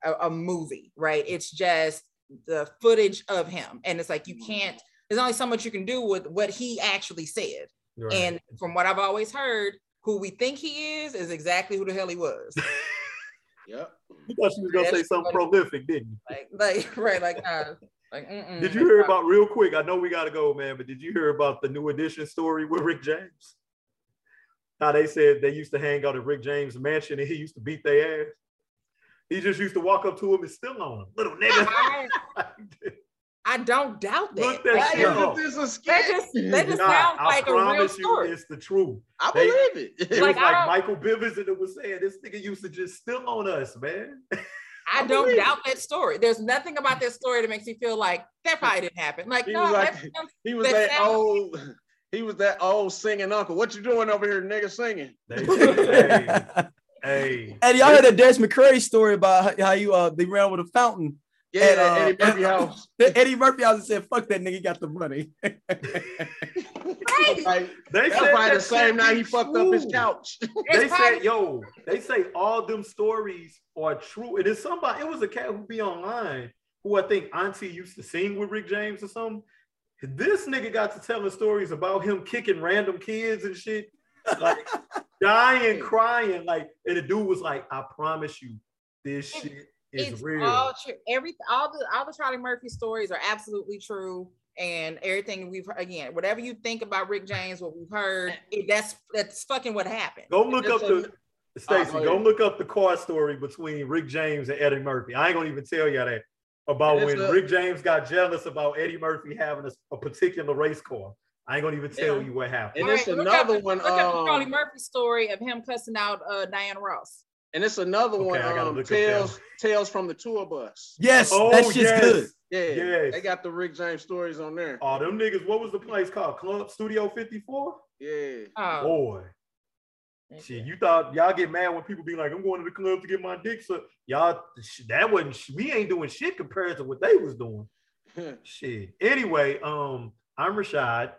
a, a movie right it's just the footage of him and it's like you can't there's only so much you can do with what he actually said Right. and from what i've always heard who we think he is is exactly who the hell he was Yep. you thought she was gonna say something funny. prolific, didn't you? like like right like uh like. Did you hear about real quick? I know we gotta go, man, but did you hear about the new edition story with Rick James? How they said they used to hang out at Rick James' mansion and he used to beat their ass. He just used to walk up to him and still on him. Little nigga. I, I don't doubt that Look that Like, shit Why up. is this a that just that just Nah, sounds I like a real promise you story it's the truth. I They- believe It it. Like, was like Michael Bivins that was saying this nigga used to just still on us, man. I I don't believe doubt that story. There's nothing about that story that makes me feel like that probably didn't happen. Like, He no, was like- that he was that that sounds- old. He was that old singing uncle. What you doing over here, nigga, singing? They- hey, hey. And y'all heard that Des McCrary story about how, how you uh they ran with a fountain. Yeah, And, uh, Eddie Murphy house. Eddie Murphy house and said, "Fuck that nigga, got the money." Like, They that's said probably that the same shit night be he fucked up his true. couch. They probably- said, yo, they say all them stories are true. It is somebody, it was a cat who be online who I think Auntie used to sing with Rick James or something. This nigga got to telling stories about him kicking random kids and shit, like dying, crying. Like, and the dude was like, I promise you, this shit is it's real. all true. Every all the all the Charlie Murphy stories are absolutely true. And everything we've again, whatever you think about Rick James, what we've heard, it, that's that's fucking what happened. Go look up the Stacy. Oh, go look up the car story between Rick James and Eddie Murphy. I ain't gonna even tell you that about when a- Rick James got jealous about Eddie Murphy having a, a particular race car. I ain't gonna even tell Yeah. you what happened. And it's right, look up- another one. Look up the Charlie Um, Murphy story of him cussing out uh, Diana Ross. and it's another Okay, one. I gotta Um, look tales tales from the tour bus. yes, Oh, that shit's yes. good. Yeah, Yes. they got the Rick James stories on there. Oh, them niggas, what was the place called? Club Studio 54? Yeah, Oh, Boy. Shit, you thought y'all get mad when people be like, I'm going to the club to get my dick sucked. Y'all, that wasn't, sh- we ain't doing shit compared to what they was doing. Shit. Anyway, um, I'm Rashad.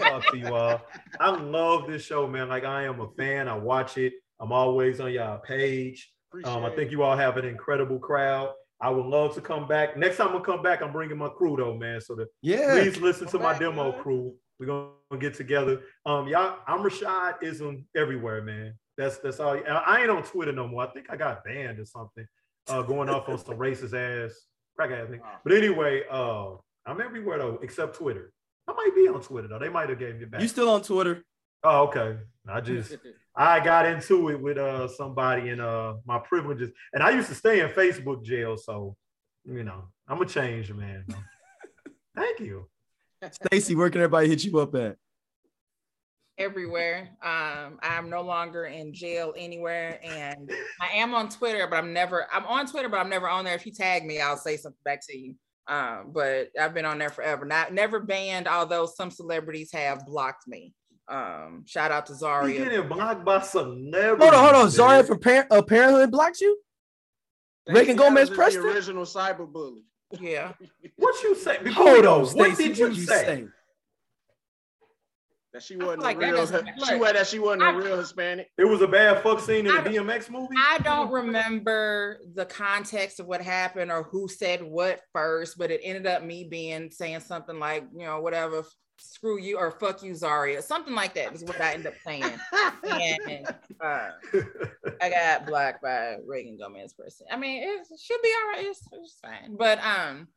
talk to you all. I love this show, man. Like I am a fan. I watch it. I'm always on y'all page. Um, I think you all have an incredible crowd. I would love to come back. Next time I come back, I'm bringing my crew though, man. So the, yeah, please listen to Come my demo man. crew. We're gonna get together. Um, y'all, I'm Rashad Ism everywhere, man. That's that's all. I ain't on Twitter no more. I think I got banned or something. Uh, going off on some racist ass crack ass thing. But anyway, uh, I'm everywhere though, except Twitter. I might be on Twitter though. They might have gave me back. You still on Twitter? Oh, okay. I just I got into it with uh somebody and uh my privileges, and I used to stay in Facebook jail, so you know I'm a change man. Thank you. Stacy, where can everybody hit you up at? everywhere. Um, I'm no longer in jail anywhere, and I am on Twitter, but I'm never. I'm on Twitter, but I'm never on there. If you tag me, I'll say something back to you. Um, but I've been on there forever. Not never banned, although some celebrities have blocked me. Um, shout out to Zaria. You Zaria. getting blocked by celebrities. Hold on, hold on. man. Zaria from Par- uh, Parent 'Hood blocked you? Reagan Gomez Adams Preston? The original cyber bully. Yeah, What you say? Before Hold we go, on, What Stacy. did you, say? That she wasn't like a real. doesn't- she look, was that she wasn't a I- real Hispanic. It was a bad fuck scene in I- the DMX movie. I don't remember the context of what happened or who said what first, but it ended up me being saying something like, you know, whatever, screw you or fuck you, Zaria, something like that is what I ended up saying. and uh, I got blocked by Reagan Gomez-Preston. I mean, it should be all right. It's, it's fine. But um,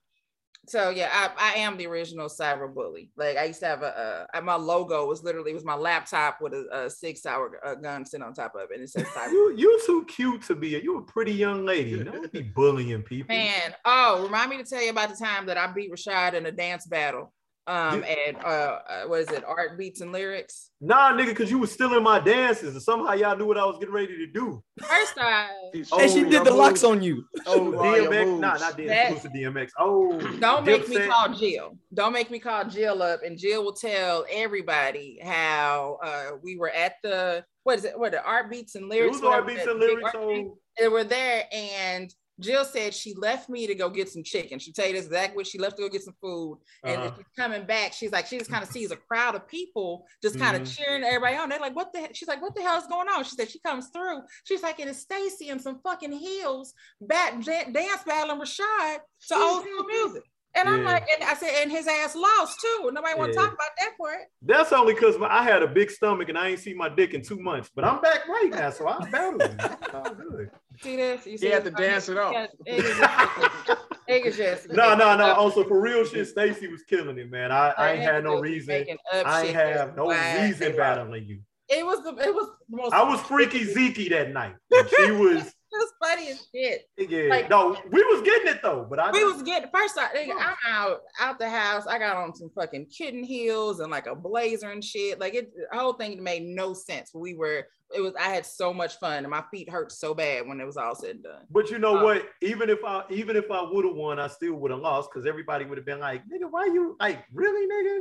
so yeah, I, I am the original cyber bully. Like I used to have a, uh, my logo was literally it was my laptop with a, a six hour uh, gun sitting on top of it, and it says cyber. you you too cute to be. A, you a pretty young lady. Don't be bullying people. Man, oh, remind me to tell you about the time that I beat Rashad in a dance battle. Um, at uh, uh, what is it? Art beats and lyrics. Nah, nigga, because you was still in my dances, and somehow y'all knew what I was getting ready to do. First off, Oh, and she did the locks on you. Oh, DMX, moves. nah, not DMX. That- It was the DMX. Oh, don't make me Dipset. call Jill. Don't make me call Jill up, and Jill will tell everybody how uh, we were at the what is it? What the art beats and It lyrics? was Art Beats and lyrics. art beat- Oh, They were there, and Jill said she left me to go get some chicken. She'll tell you this exactly what she left to go get some food. And Uh-huh. if she's coming back, she's like, she just kind of sees a crowd of people just kind of Mhm. cheering everybody on. They're like, what the he-" she's like, what the hell is going on? She said she comes through. She's like, it is Stacy in some fucking heels, back dance battling Rashad to old school music. And I'm like, and I said, and his ass lost too. Nobody want to Yeah. talk about that part. that's only because I had a big stomach and I ain't seen my dick in two months. But I'm back right now, so I'm battling. It's. See this? You see had to dance it off. Yeah, it is just- it is just- No, no, no. Also, for real shit, Stacy was killing it, man. I, I ain't had no reason. I ain't have no reason battling you. It was the it was the most I was freaky Zeke that night. She was, It was funny as shit. yeah. Like- no, we was getting it though, but I We was getting first off, nigga. I'm out out the house. I got on some fucking kitten heels and like a blazer and shit. Like it the whole thing made no sense. We were it was I had so much fun and my feet hurt so bad when it was all said and done. But you know Uh, what? Even if I even if I would have won, I still would have lost because everybody would have been like, nigga, why you like really, nigga?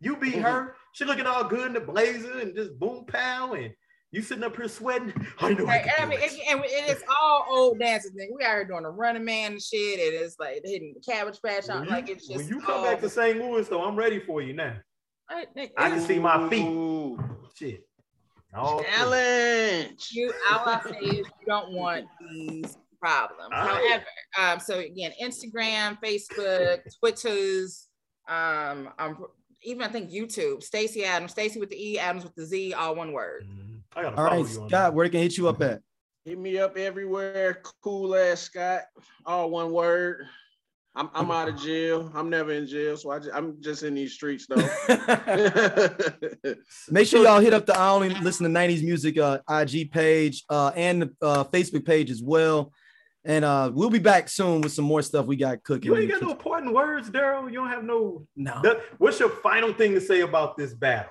You beat her. She looking all good in the blazer and just boom pow and you sitting up here sweating. I know. I Like, I mean, it. it, and it is all old dances. Thing. We out here doing the running man and shit. It is like hitting the cabbage patch When on. you, Like it's just when you come all- back to St. Louis, though, I'm ready for you now. I, nigga, I can is- see my feet. Ooh, Shit. All challenge. you all I say is you don't want these problems. All right. However, um, so again, Instagram, Facebook, Twitter's, um, um, even I think YouTube, Stacy Adams, Stacy with the E, Adams with the Z, all one word. Mhm. I gotta All follow right, you on Scott, that. where they can hit you up at? Hit me up everywhere. Cool ass Scott. All one word. I'm, I'm out of jail. I'm never in jail, so I just, I'm just in these streets though. Make sure y'all hit up the I Only Listen to 90s Music uh, IG page uh, and the uh, Facebook page as well. And uh, we'll be back soon with some more stuff we got cooking. You ain't got no important words, Daryl. You don't have no. no. What's your final thing to say about this battle?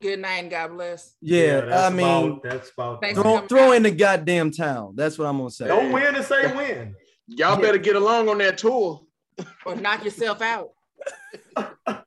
Good night and God bless. Yeah, that's I mean, about, that's about. Throw, throw in the goddamn town. That's what I'm gonna say. Don't win and say win. Y'all better get along on that tour. Or knock yourself out.